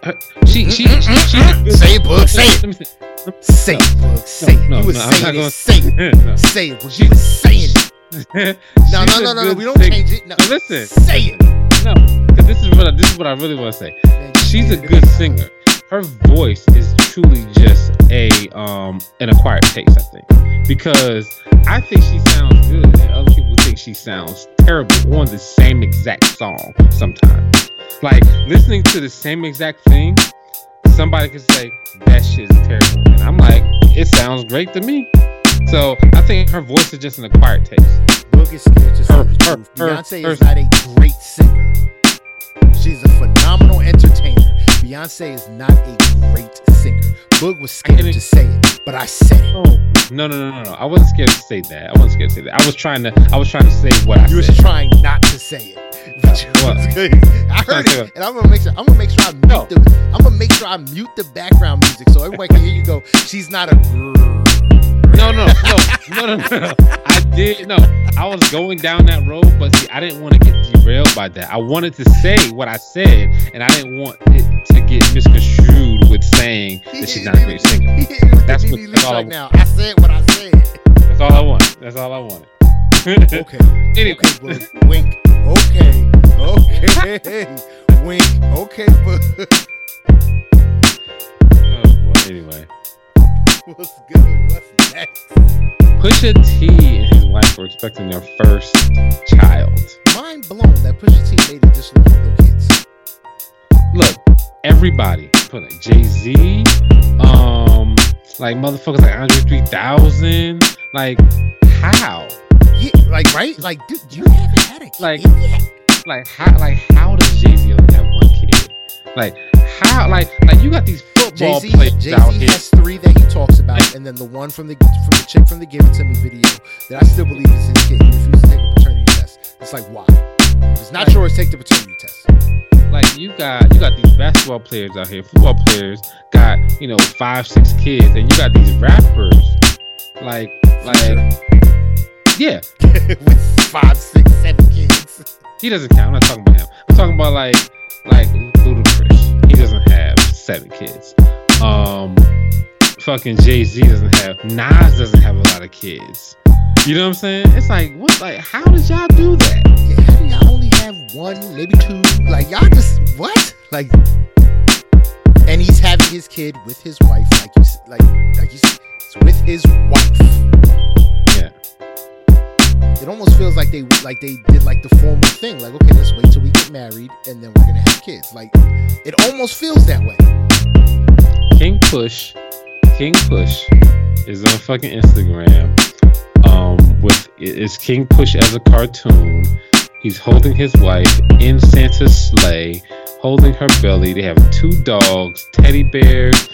her, she, she, she, good- Say it, Boog, say it. Let me see. Say it, Boog, say it. no, you no, I'm saying not it. Say it. Say it. You was saying it. No, no, no, no, no. We don't change it. No, listen. Say it. No, because this is what I, this is what I really want to say. She's a good singer. Her voice is truly just a um an acquired taste, I think, because I think she sounds good, and other people think she sounds terrible on the same exact song. Sometimes, like listening to the same exact thing, somebody could say that shit is terrible, and I'm like, it sounds great to me. So I think her voice is just an acquired taste. Boog is scared to Her- her- her- Beyonce her- is not a great singer. She's a phenomenal entertainer. Beyonce is not a great singer. Boog was scared to say it, but I said it. Oh no no no no no! I wasn't scared to say that. I wasn't scared to say that. I was trying to I was trying to say what I You was said. trying not to say it. Uh, but you What? was. I heard it, and I'm gonna make sure. I'm gonna make sure I mute No. the. I'm gonna make sure I mute the background music so everybody can hear you go. She's not a. No, no, no, no, no, no, no. I did no. I was going down that road, but see, I didn't want to get derailed by that. I wanted to say what I said, and I didn't want it to get misconstrued with saying that she's not a great singer. He hit me with That's what- that's all I right want. now. I said what I said. That's all I wanted. That's all I wanted. Okay. anyway, Okay, Boog. Wink. Okay. Okay. Wink. Okay, Boog. oh boy. Anyway, What's good? What's next? Pusha T and his wife were expecting their first child. Mind blown that Pusha T made it this long with no kids. Everybody put like Jay Z, um, like motherfuckers like Andre 3000. Like, how? Yeah, like right? Like, dude, you haven't had a kid Like- yet. Like how? Like how does Jay Z only have one kid? Like how? Like like you got these football Z, players Jay out Z here. has three that he talks about, and then the one from the from the chick from the Give It to Me video that I still believe is his kid. He refused to take a paternity test. It's like why? If it's not yours, take the paternity test. Like you got you got these basketball players out here, football players got you know five six kids, and you got these rappers like like yeah. with five, six, seven kids. He doesn't count. I'm not talking about him. I'm talking about like like Ludacris. He doesn't have seven kids. Um, fucking Jay Z doesn't have. Nas doesn't have a lot of kids. You know what I'm saying? It's like what? Like how did y'all do that? Yeah, how do y'all only have one, maybe two? Like y'all just what? Like, and he's having his kid with his wife, like you, like, like you, it's with his wife. Yeah. It almost feels like they like they did like the formal thing. Like, okay, let's wait till we get married, and then we're gonna have kids. Like, it almost feels that way. King Push, King Push is on fucking Instagram. Um, with it's King Push as a cartoon. He's holding his wife in Santa's sleigh, holding her belly. They have two dogs, teddy bears,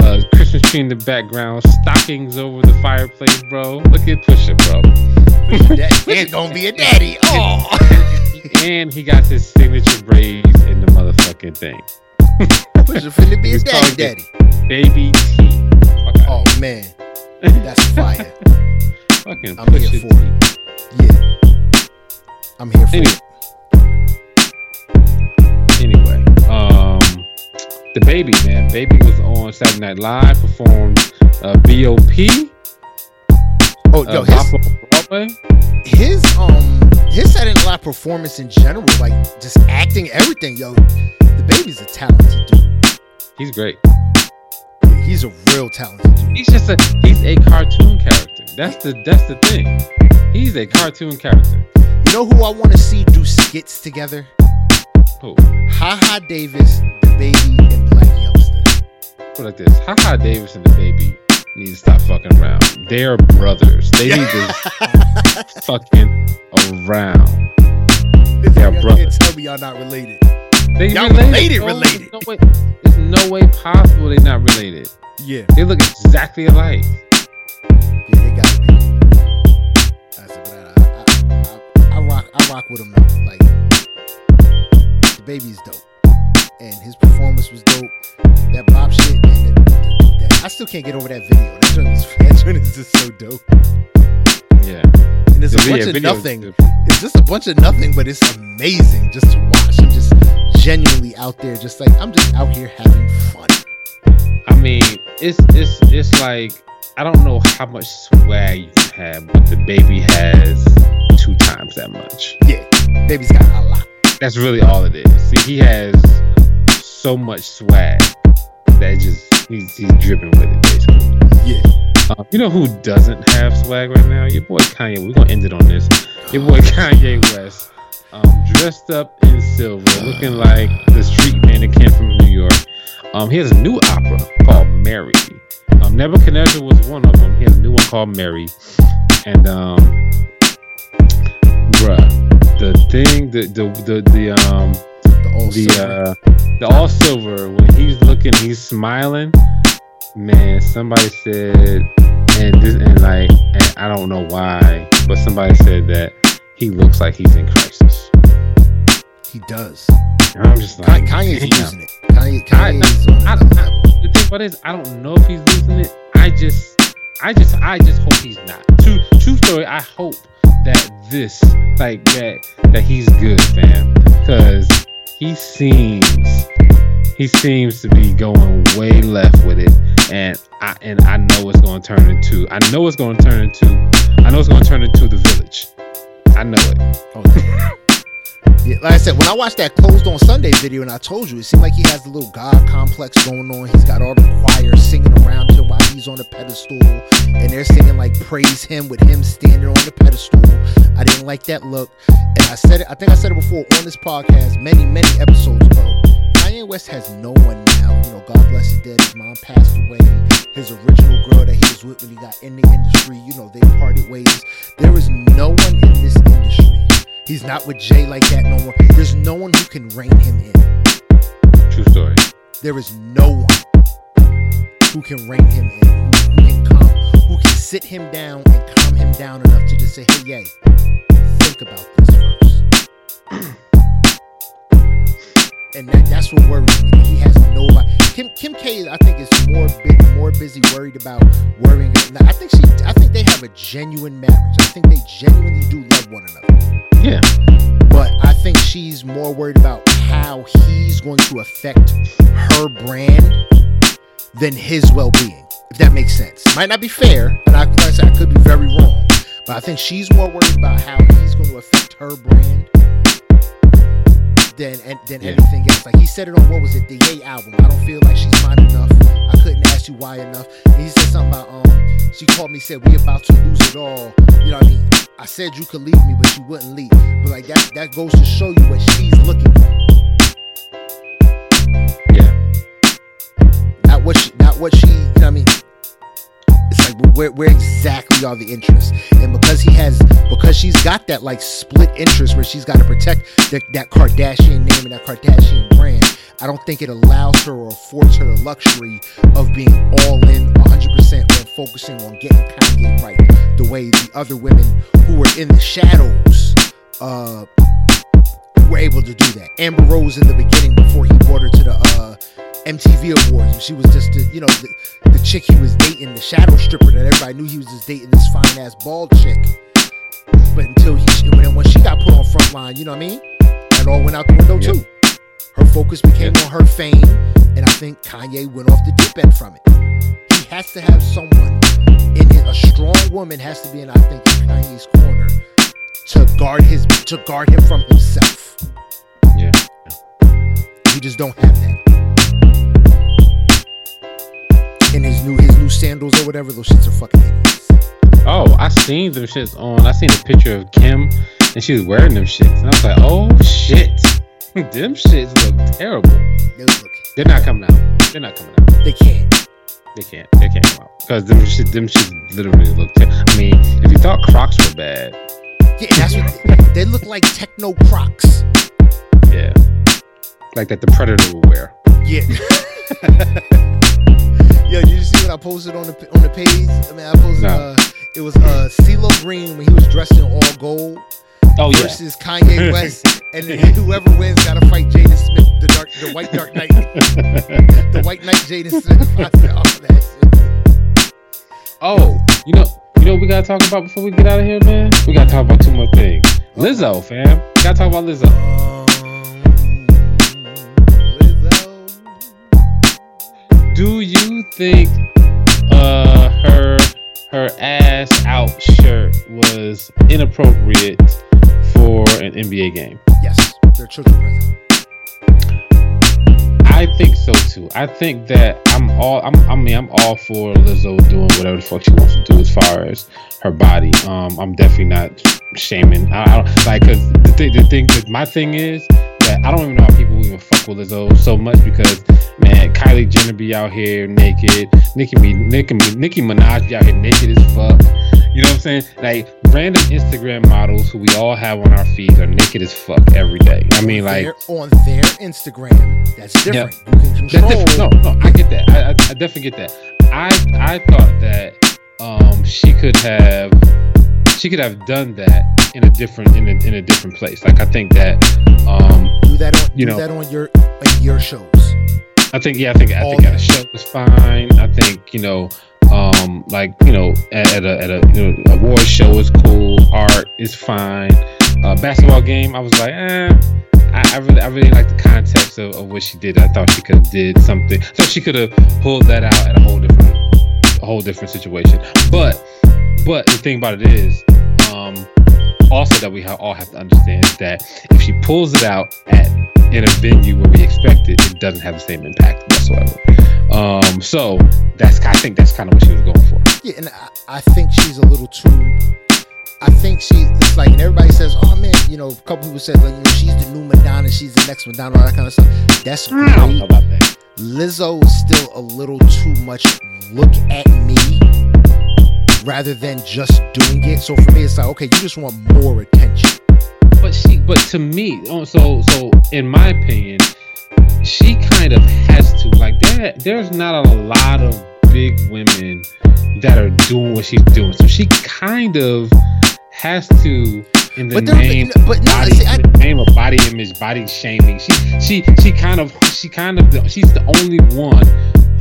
a Christmas tree in the background, stockings over the fireplace, bro. Look at Pusha, bro. He's gonna be a daddy. Oh, and he got his signature braids in the motherfucking thing. Pusha finna be a daddy, daddy. Baby T. Oh man, that's fire. Fucking I'm here for T. Yeah, I'm here for Anyway. it. Anyway, um, DaBaby man, baby was on Saturday Night Live, performed uh, B.O.P. Oh, Uh, yo, his, his um his Saturday Night Live performance in general, like just acting, everything, yo. DaBaby's a talented dude. He's great. He's a real talented dude. He's just a he's a cartoon character. That's the that's the thing. He's a cartoon character. You know who I want to see do skits together? Who? Haha Davis, the baby, and Blac Youngsta. Put like this. Haha Davis and DaBaby need to stop fucking around. They're brothers. They need to fucking around. Bro. brothers. Tell me y'all not related. They Y'all related, bro. related. No way, there's no way possible they're not related. Yeah, They look exactly alike. Yeah, they gotta be. I said, but I, I, I, I rock, I rock with him though. Like DaBaby's dope, and his performance was dope. That bop shit, and that, that, I still can't get over that video. That joint is, that joint is just so dope. Yeah. And there's a bunch of nothing. It's just a bunch of nothing, but it's amazing just to watch. I'm just genuinely out there, just like I'm just out here having fun. I mean, it's it's it's like I don't know how much swag you can have, but the baby has two times that much. Yeah, baby's got a lot. That's really all it is. See, he has so much swag that just he's, he's dripping with it basically. Yeah. Um, you know who doesn't have swag right now? Your boy Kanye. We're gonna end it on this. Your boy Kanye West, um, dressed up in silver, looking like the street mannequin from New York. Um, he has a new opera called Mary. Um, Nebuchadnezzar was one of them. He has a new one called Mary, and um, bruh, the thing, the the the, the um The all the silver. uh the all silver when he's looking he's smiling man somebody said and this and like and i don't know why but somebody said that he looks like he's in crisis he does. i'm just like Kanye's using it. Kanye, I- Kanye's I- another level. the thing about it is i don't know if he's losing it. I just i just i just hope he's not. True true story i hope that this like that that he's good fam. Because he seems he seems to be going way left with it. And i and i know it's going to turn into i know it's going to turn into i know it's going to turn into the village. I know it. Oh, yeah, like I said, when I watched that closed on Sunday video, and I told you, it seemed like he has the little God complex going on. He's got all the choir singing around him while he's on the pedestal, and they're singing like praise him with him standing on the pedestal. I didn't like that look, and I said it. I think I said it before on this podcast many, many episodes ago. Kanye West has no one now. You know, God bless his dead. His mom passed away. His original girl that he was with when he got in the industry, you know, they parted ways. There is no one in this. He's not with Jay like that no more. There's no one who can rein him in. true story There is no one who can rein him in, who, who can calm, who can sit him down and calm him down enough to just say, "Hey, yay, think about this first. and that, that's what worries me. He has nobody. Kim Kim K, I think, is more big, more busy worried about worrying. Now, I think she, I think they have a genuine marriage. I think they genuinely do love one another. yeah But I think she's more worried about how he's going to affect her brand than his well-being. If that makes sense, might not be fair, and I, like I said, I could be very wrong. But I think she's more worried about how he's going to affect her brand than and, than Yeah. anything else. Like he said it on what was it, the Ye album. I don't feel like she's mine enough. I couldn't ask you why enough. And he said something about um, she called me said we about to lose it all. You know what I mean? I said you could leave me, but you wouldn't leave. But like that that goes to show you what she's looking for. yeah Not what she not what she you know what I mean? Like where where exactly are the interests? And because he has because she's got that like split interest where she's got to protect that, that Kardashian name and that Kardashian brand, I don't think it allows her or affords her the luxury of being all in 100% on focusing on getting Kanye right. The way the other women who were in the shadows uh were able to do that. Amber Rose in the beginning before he brought her to the uh MTV Awards. She was just the, you know, the, the chick he was dating, the shadow stripper that everybody knew he was just dating this fine ass bald chick. But until he, when, when she got put on frontline, you know what I mean? That all went out the window Yeah. too. Her focus became on her fame, and I think Kanye went off the deep end from it. He has to have someone in his, a strong woman has to be in, I think, in Kanye's corner to guard his, to guard him from himself. Just don't have that. And his new his new sandals or whatever, those shits are fucking idiots. Oh, I seen them shits on. I seen a picture of Kim, and she was wearing them shits, and I was like, "Oh shit, them shits look terrible." They look They're not coming out. They're not coming out. they can't. They can't. They can't come out because them shit. Them shits literally look. Ter- I mean, if you thought Crocs were bad, Yeah, that's what they look like techno crocs. yeah, like that the Predator will wear. Yeah. Yo, you see what I posted on the on the page? I mean, I posted No. uh it was uh CeeLo Green when he was dressed in all gold Oh yeah. versus Kanye West, and whoever wins got to fight Jaden Smith, the dark, the white Dark Knight, the white knight Jaden Smith. Said, oh. Oh, you know, you know what we gotta talk about before we get out of here, man? We gotta talk about two more things. Lizzo, fam. we Gotta talk about Lizzo. Um, Do you think uh her her ass out shirt was inappropriate for an NBA game. Yes, they're children present. I think so too. I think that I'm all. I'm, I mean, I'm all for Lizzo doing whatever the fuck she wants to do as far as her body. Um, I'm definitely not shaming. I, I don't like because the thing. The thing. My thing is that I don't even know how people even fuck with Lizzo so much because man, Kylie Jenner be out here naked. Nicki Nicki, Nicki Minaj be out here naked as fuck. You know what I'm saying? Like random Instagram models who we all have on our feeds are naked as fuck every day. I mean, like They're on their Instagram. That's different. You can that's control. different. No, no, I get that. I, I, I definitely get that. I I thought that um she could have she could have done that in a different in a, in a different place. Like I think that um Do that on. You do know. that on your on your shows. I think yeah, I think I think at a show is fine. I think you know, um, like you know, at, at a at a you know, award show is cool. Art is fine. Uh, basketball game, I was like, eh. I, I really I really like the context of, of what she did. I thought she could have did something. I thought she could have pulled that out at a whole different a whole different situation. But but the thing about it is, um, also that we ha- all have to understand that if she pulls it out at in a venue where we expect it, it doesn't have the same impact whatsoever. Um, so that's I think that's kind of what she was going for. Yeah, and I, I think she's a little too. I think she. It's like and everybody says, "Oh man," you know. A couple people said, like, you know, she's the new Madonna, she's the next Madonna, all that kind of stuff. That's I don't know great. about that. Lizzo is still a little too much. Look at me, rather than just doing it. So for me, it's like, okay, you just want more attention. But she, but to me, oh, so so in my opinion, she kind of has to. Like there, there's not a lot of big women that are doing what she's doing. So she kind of has to. In the But name, but no, body, see, I- in the name of body image, body shaming, she she she kind of she kind of she's the only one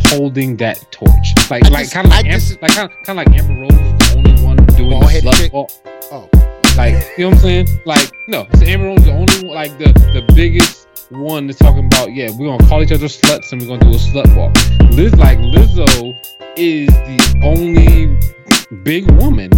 holding that torch. Like I like kind of like I Am- like kind of like Amber Rose is the only one doing the slut. Oh, Like, you know what I'm saying? Like, no, so Amber Rose the only one, like the the biggest one that's talking about, yeah, we're gonna call each other sluts and we're gonna do a slut walk. Liz like Lizzo is the only big woman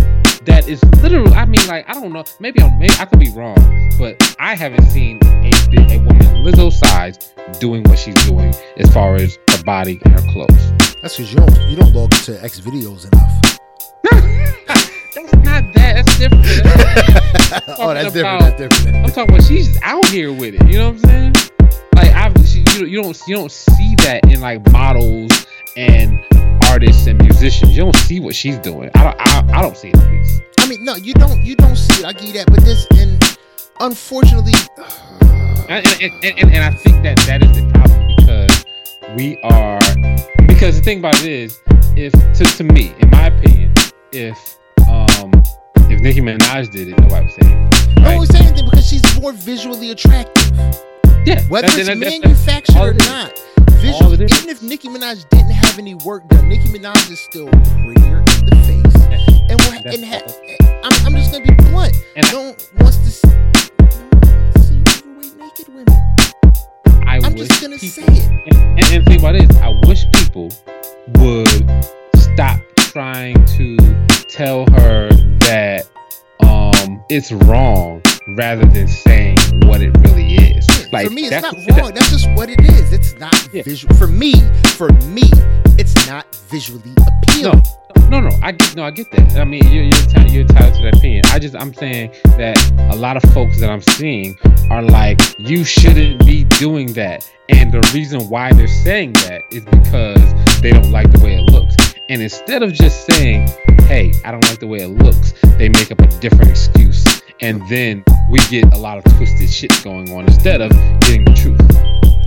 that is literally I mean like I don't know, maybe I'm maybe I could be wrong, but I haven't seen a big a woman Lizzo size doing what she's doing as far as her body and her clothes. that's because you don't you don't log into X videos enough. That's not that, that's different. oh, that's about- different. That's different. I'm talking about she's out here with it. You know what I'm saying? Like I've you, you don't you don't see that in like models and artists and musicians. You don't see what she's doing. I don't I, I don't see it at least. I mean, no, you don't you don't see it. I give you that, but this and unfortunately, And, and, and, and, and I think that that is the problem because we are because the thing about it is if to, to me in my opinion if um if Nicki Minaj did it nobody would say anything. no Right? one's saying anything because she's more visually attractive. yeah, Whether that's- it's that- that- manufactured all or not, All visually, even if Nicki Minaj didn't have any work done, Nicki Minaj is still prettier in the face. And we're, and ha- I'm, I'm just gonna be blunt. And no one wants to see, no one see overweight naked women. I I'm just gonna people- say it. And, and, and the thing about it is, I wish people would stop trying to tell her that um it's wrong rather than saying what it really is. Like for me, it's not that- wrong. That's just what it is. It's not Yeah. visual. For me, for me, it's not visually appealing. No, no, no. I get no, I get that. I mean, you're you're, enti- you're entitled to that opinion. I just I'm saying that a lot of folks that I'm seeing are like, you shouldn't be doing that, and the reason why they're saying that is because they don't like the way it looks. And instead of just saying, "Hey, I don't like the way it looks," they make up a different excuse, and then we get a lot of twisted shit going on instead of getting the truth.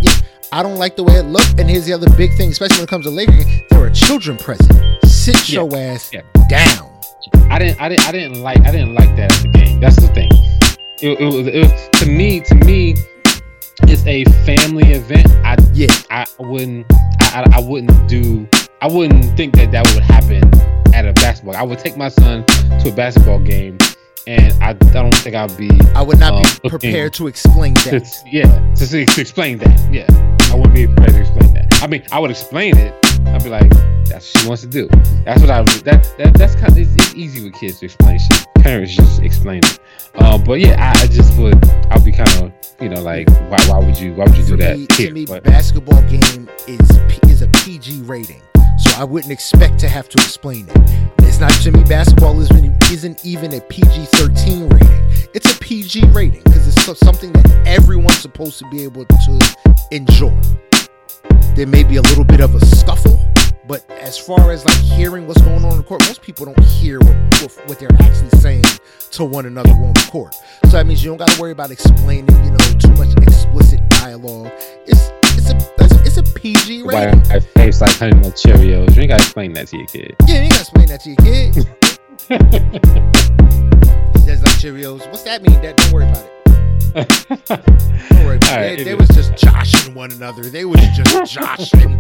Yeah, I don't like the way it looked. And here's the other big thing, especially when it comes to Laker game, there are children present. Sit Yeah. your ass Yeah. down. I didn't, I didn't, I didn't like, I didn't like that at the game. That's the thing. It, it was, it was to me, to me, it's a family event. I, Yeah. I wouldn't, I, I, wouldn't do, I wouldn't think that that would happen at a basketball. I would take my son to a basketball game, and I, I don't think I'd be, I would not Um, be prepared to explain to, that. yeah, to, to explain that. Yeah, I wouldn't be prepared to explain that. I mean, I would explain it, I'd be like, that's what she wants to do. That's what I that, that that's kind of it's, it's easy with kids to explain shit. Parents just explain it. Uh, but yeah, I, I just would I'll be kind of you know like why why would you why would you do For that? me, here? to me, But- basketball game is is a PG rating, so I wouldn't expect to have to explain it. It's not Jimmy. Basketball isn't even a PG thirteen rating. It's a PG rating because it's something that everyone's supposed to be able to enjoy. There may be a little bit of a scuffle, but as far as like hearing what's going on in the court, most people don't hear what, what, what they're actually saying to one another on the court. So that means you don't got to worry about explaining, you know, too much explicit dialogue. It's it's a it's a, PG why rating. I face like honey nut Cheerios. You ain't gotta explain that to your kid. Yeah, you ain't got to explain that to your kid. There's like Cheerios. What's that mean? That don't worry about it. Don't worry about All it. right, They, they was just joshing one another. They was just joshing.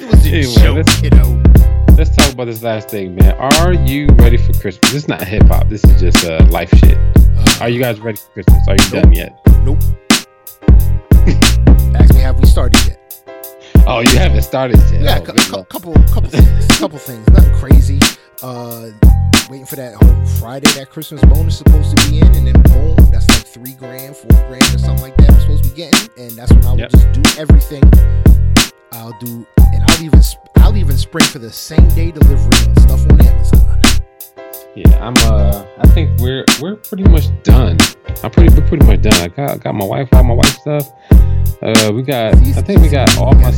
It was a Anyway, joke, let's- kiddo. Let's talk about this last thing, man. Are you ready for Christmas? This is not hip hop. This is just uh, life shit. Are you guys ready for Christmas? Are you Nope. done yet? Nope. Ask me, have we started yet? Oh, you haven't started yet. Yeah, Oh, good cou- couple, couple things, couple things. Nothing crazy. Uh, waiting for that whole Friday that Christmas bonus supposed to be in, and then boom, that's like three grand, four grand, or something like that. I'm supposed to be getting, and that's when I will Yep. just do everything. I'll do, and I'll even, sp- I'll even spring for the same day delivery on stuff on Amazon. Yeah, I'm. Uh, I think we're we're pretty much done. I'm pretty we're pretty much done. I got got my wife, all my wife stuff. Uh, we got. I think we got all my.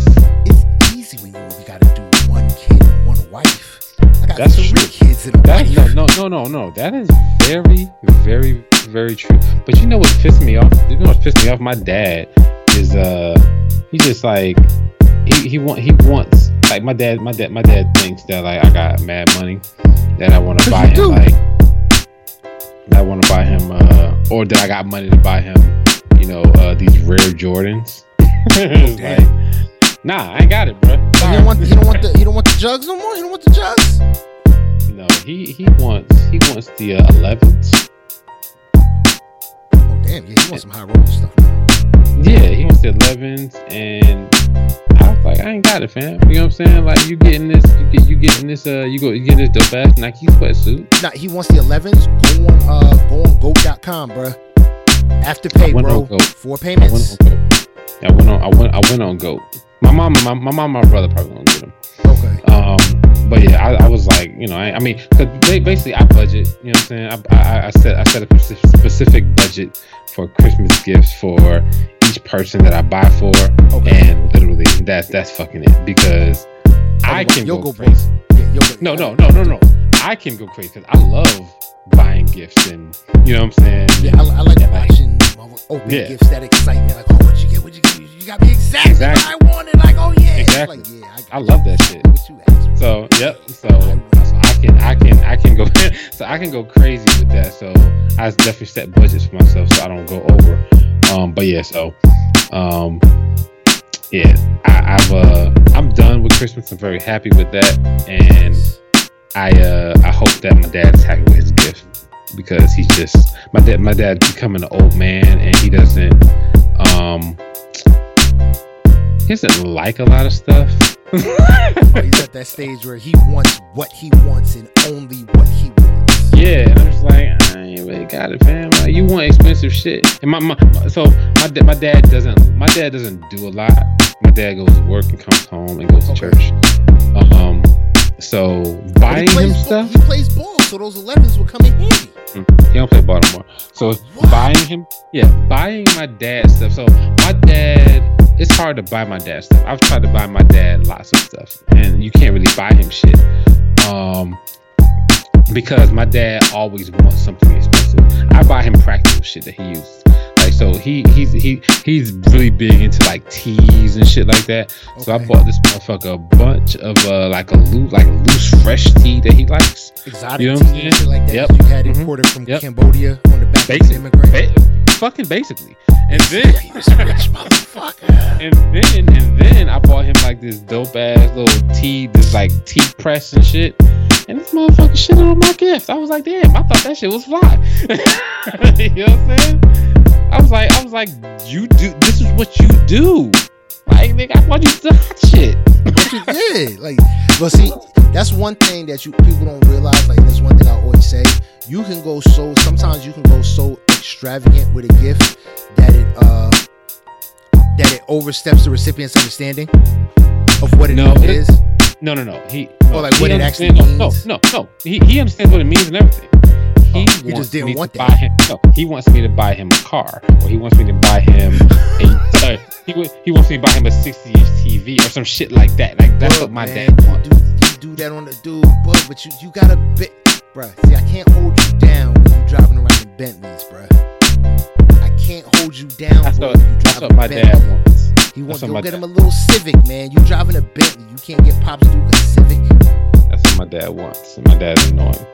It's easy when you only got to do one kid and one wife. I got That's three true. kids and a That, wife. no, no, no, no, no. That is very, very, very true. But you know what pissed me off? You know what pissed me off? My dad is uh, he just like he he want he wants like my dad my dad my dad thinks that like I got mad money that I want to buy him like that I want to buy him uh or that I got money to buy him you know uh these rare Jordans. it's like nah, I ain't got it, bro. You don't want, you don't want the, you don't want the jugs no more. You don't want the jugs. No, he he wants he wants the uh, 11s. Oh damn, yeah, he wants some high roller stuff now. Yeah, he wants the 11s, and I was like, I ain't got it, fam. You know what I'm saying? Like, you getting this, you get, you getting this, uh, you go, you getting this dope ass Nike sweatsuit. Nah, he wants the 11s. Go on, uh, go on Goat.com, bro. Afterpay, bro. Four I payments. went on Goat. I went on, I went, I went on Goat. My mom, my, my mom, my brother probably gonna get them. But yeah, I, I was like, you know, I, I mean, 'cause ba- basically, I budget. You know what I'm saying? I, I, I set, I set a specific, budget for Christmas gifts for each person that I buy for, Okay. and literally, that's that's fucking it because oh, I can go go crazy. Yeah, No, no, no, no, no. I can go crazy because I love buying gifts, and you know what I'm saying. Yeah, I, I like watching open Yeah. gifts, that excitement. Like, oh, what'd you get? What'd you get? You got me exactly, Exactly. what I wanted. Like, oh yeah. Exactly. Like, yeah, I love that shit. What you asked for. So yep. So, so I can I can I can go so I can go crazy with that. So I definitely set budgets for myself so I don't go over. Um, but yeah, so um, yeah, I, I've uh, I'm done with Christmas. I'm very happy with that, and I uh, I hope that my dad's happy with his gift because he's just my dad. My dad's becoming an old man, and he doesn't um he doesn't like a lot of stuff. But he's at that stage where he wants what he wants and only what he wants. Yeah, and I'm just like, I ain't really got it, fam. Like, you want expensive shit, and my, my so my da- my dad doesn't my dad doesn't do a lot. My dad goes to work and comes home and goes to Okay. church. Um, so buying plays him ball- stuff, He plays ball, so those 11s will come in handy. he don't play Baltimore. So What? buying him, yeah, buying my dad stuff. So my dad, it's hard to buy my dad stuff. I've tried to buy my dad lots of stuff, and you can't really buy him shit. Um, because my dad always wants something expensive. I buy him practical shit that he uses. Like so, he he's he he's really big into like teas and shit like that. So I bought this motherfucker a bunch of uh like a loose like loose fresh tea that he likes. Exotic You know what I'm tea saying? shit like that Yep. you had Mhm. imported from Yep. Cambodia on the back of Basic. an immigrant. Ba- fucking basically. And then this rich motherfucker. and then and then I bought him like this dope ass little tea, this like tea press and shit. And this motherfucker shit on my gift. I was like, damn, I thought that shit was fly. you know what I'm saying? I was like, I was like, you do this is what you do. Like, nigga, I you to hot shit. What you yeah, like, but see, that's one thing that you people don't realize. Like, that's one thing I always say. You can go so sometimes you can go so extravagant with a gift that it uh that it oversteps the recipient's understanding of what it No, it- is. No, no, no. He Or, like, he what it actually understands- means. No, no, no. He, he understands what it means and everything. He, Oh, he just didn't me want to that. buy him. No, he wants me to buy him a car, or he wants me to buy him a. uh, he he wants me to buy him a 60 inch TV or some shit like that. Like that's But, what my man, dad you wants. do, you do that on the dude, but but you you gotta bit, bruh. See, I can't hold you down when you driving around in Bentleys, bruh. Can't hold you down That's what, you that's what my dad wants. He wants my get dad- him a little Civic, man. You driving a Bentley, you can't get pops to a Civic. That's what my dad wants, and my dad's annoying.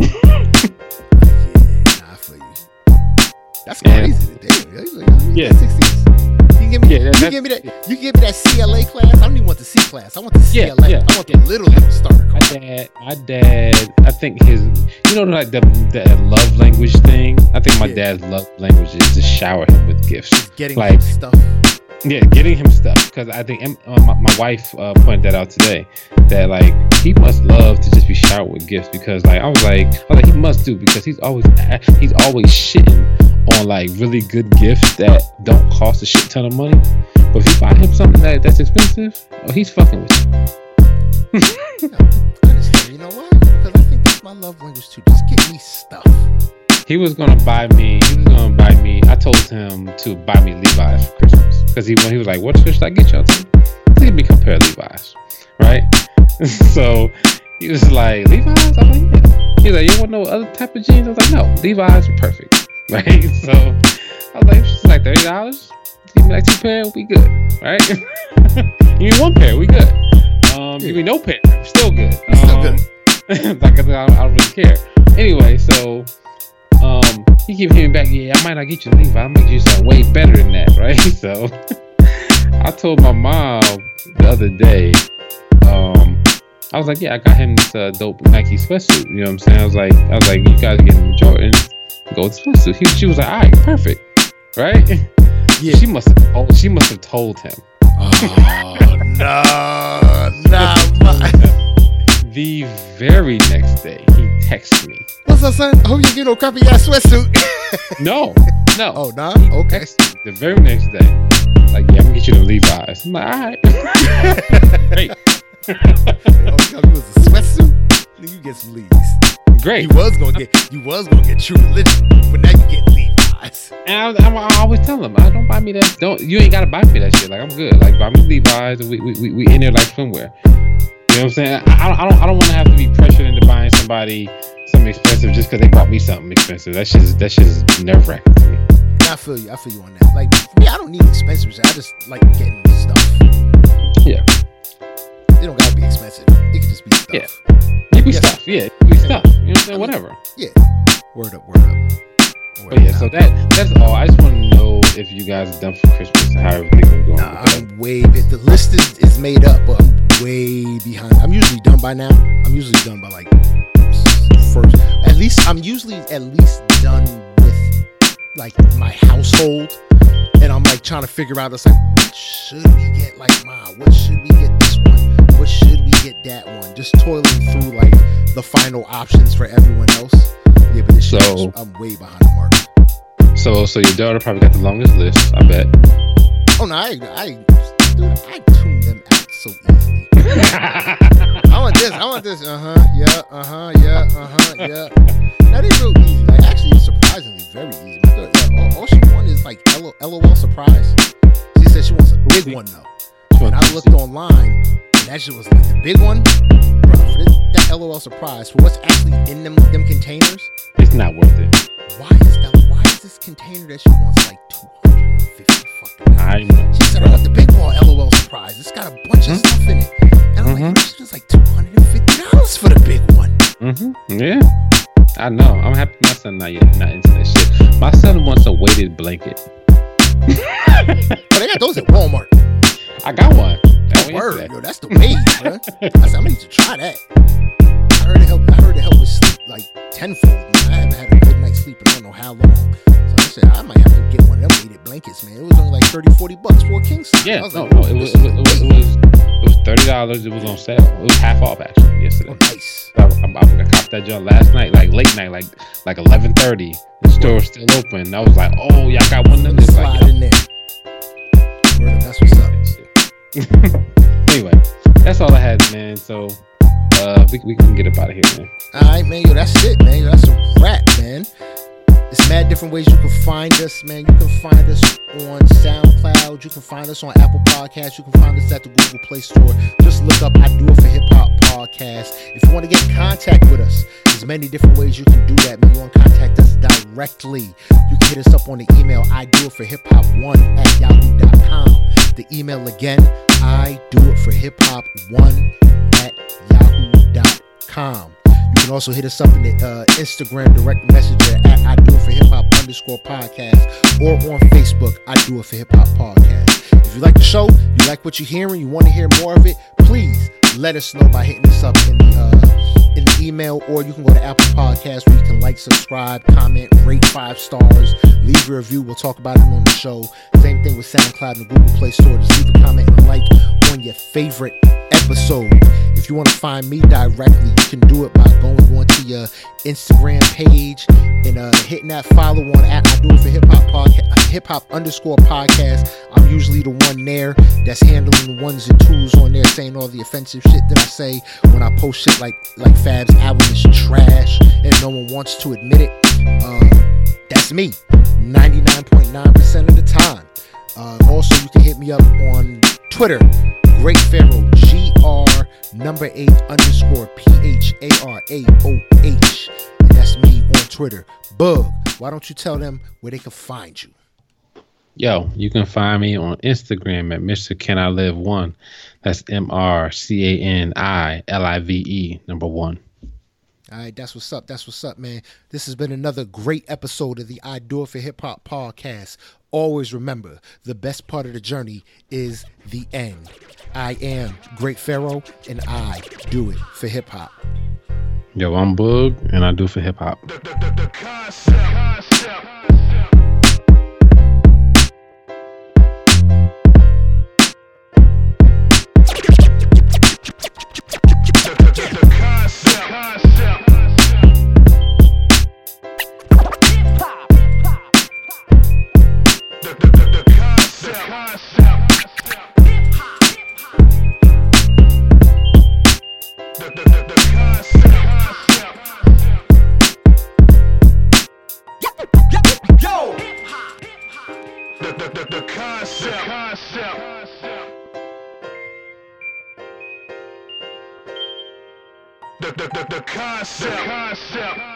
Yeah, nah, I feel you. That's crazy. Damn, yo, he's like, Yeah. yeah. 60s. You can give me, Yeah, that- you give me that. You give me that CLA class. I don't even want the C class. I want the Yeah, CLA. yeah, I want the little starter My dad, my dad, I think his, you know, like the, the love language thing. I think my dad's love language is to shower him with gifts. Just getting like- stuff. Yeah, getting him stuff because I think uh, my, my wife uh, pointed that out today. That like he must love to just be showered with gifts because like I was like I was like he must do because he's always he's always shitting on like really good gifts that don't cost a shit ton of money. But if you buy him something that, that's expensive, oh he's fucking with you. I understand. You know? Because I think that's my love language too. Just get me stuff. He was gonna buy me. He was gonna buy me. I told him to buy me Levi's for Christmas because he when he was like, "What should I get y'all?" To give me a pair of Levi's, right? so he was like, "Levi's." I was like, "Yeah." He was like, "You want no other type of jeans?" I was like, "No, Levi's are perfect." Right? So I was like, "It's like thirty dollars. Give me like two pair, we good, right? give me one pair, we good. Um, give me no pair, still good. Still Um, good. like I, don't- I don't really care. Anyway, so he keep hitting back. Yeah, I might not get you Levi. I might get you something way better than that, right? So I told my mom the other day. Um, I was like, yeah, I got him this uh, dope Nike sweatsuit. You know what I'm saying? I was like, I was like, you guys get getting Jordan? Go with sweatsuit. He, she was like, all right, perfect, right? Yeah. She must have. Oh, she must have told him. Oh no, nah, my. The very next day, he texts me. What's up, son? I hope you get no crappy ass sweatsuit. No, no. oh, nah. He Okay. the very next day. Like, yeah, I'm gonna get you them Levi's. I'm like, all right. Great. Oh, you with a sweatsuit. Nigga, You get some Levi's. Great. You was gonna get, you was gonna get True Religion, but now you get Levi's. And I, I, I always tell them, I don't buy me that. Don't you ain't gotta buy me that shit. Like I'm good. Like buy me Levi's. And we, we, we, we in there like swimwear. You know what I'm saying? I, I don't I don't, want to have to be pressured into buying somebody something expensive just because they bought me something expensive. That shit is that shit nerve wracking to me. I feel you. I feel you on that. Like me, I don't need expensive. I just like getting stuff. Yeah. It don't gotta be expensive. It can just be stuff. Yeah. Give me Yeah. stuff. Yeah. Give me stuff. You know what I'm saying? Whatever. Yeah. Word up. Word up. Word But yeah. So that that's all. I just want to know if you guys are done for Christmas and how everything is going. Nah, I'm way. The list is, is made up, but I'm way behind. I'm usually done by now. I'm usually done by like first. At least I'm usually at least done with like my household, and I'm like trying to figure out. It's like what should we get? Like, ma, what should we get this one? What should we get that one? Just toiling through like the final options for everyone else. Yeah, but this shit, I'm way behind the mark. So so your daughter probably got the longest list. I bet. Oh no, I, I, dude, I tune them out so easily. I want this. I want this. Uh huh. Yeah. Uh huh. Yeah. Uh huh. Yeah. That is real easy. Like actually, surprisingly, very easy. My daughter, yeah, all, all she wanted is like LOL surprise. She said she wants a big one though. And I looked online, and that shit was like the big one, bro. For this, that LOL surprise for what's actually in them them containers. It's not worth it. Why is L, why is this container that she wants like two hundred and fifty fucking? dollars? I She said, I want the big ball LOL surprise. It's got a bunch of Mhm. stuff in it. And I'm Mhm. like, it's just like $250 for the big one. Mm-hmm. Yeah. I know. I'm happy my son not yet not into that shit. My son wants a weighted blanket. But they got those at Walmart. I got one. That Word, yo, that's the way, bro. I said, I'm gonna need to try that. I heard it help. I heard it help with sleep like tenfold. Man, I haven't had a good night's night sleeping. I don't know how long. So I said I might have to get one of them weighted blankets, man. It was only like 30, 40 bucks for a king size. I Yeah, was no, like, no, it was this it is was, it was it was it was thirty dollars. It was on sale. It was half off actually yesterday. Oh, nice. I, I, I copped that joint last night, like late night, like like eleven thirty. The store was still open. I was like, oh, y'all got one of them. Slide like, in there. Man. So uh, we, we can get up out of here, man. All right, man. Yo, that's it, man. Yo, that's a wrap, man. It's mad different ways you can find us, man. You can find us on SoundCloud. You can find us on Apple Podcasts. You can find us at the Google Play Store. Just look up I Do It for Hip Hop Podcast. If you want to get in contact with us, there's many different ways you can do that, man. You want to contact us directly. You can hit us up on the email I Do It for Hip Hop 1 at yahoo.com. The email again, I Do It for Hip Hop 1 at yahoo.com. You can also hit us up in the uh, Instagram direct messenger at I Do It for Hip Hop underscore podcast or on Facebook, I Do It for Hip Hop podcast. If you like the show, you like what you're hearing, you want to hear more of it, please let us know by hitting us up in the uh, in the email, or you can go to Apple Podcasts where you can like, subscribe, comment, rate five stars, leave a review. We'll talk about it on the show. Same thing with SoundCloud and the Google Play Store. Just leave a comment and like on your favorite episode. If you want to find me directly, you can do it by going onto your Instagram page and uh, hitting that follow on at I Do It for Hip Hop Podcast, Hip Hop underscore podcast. I'm usually the one there that's handling the ones and twos on there, saying all the offensive shit that I say when I post shit like like Fab's album is trash and no one wants to admit it. Uh, that's me, 99.9% of the time. Uh, also, you can hit me up on Twitter, Great Pharaoh, G R number eight underscore P H A R A O H. And that's me on Twitter. Boog, why don't you tell them where they can find you? Yo, you can find me on Instagram at Mr. Can I Live One. That's M R C A N I L I V E number one. All right, that's what's up. That's what's up, man. This has been another great episode of the I Do It for Hip Hop podcast. Always remember, the best part of the journey is the end. I am Great Pharaoh, and I do it for hip hop. Yo, I'm Boog, and I do for hip hop. The, the, concept. concept.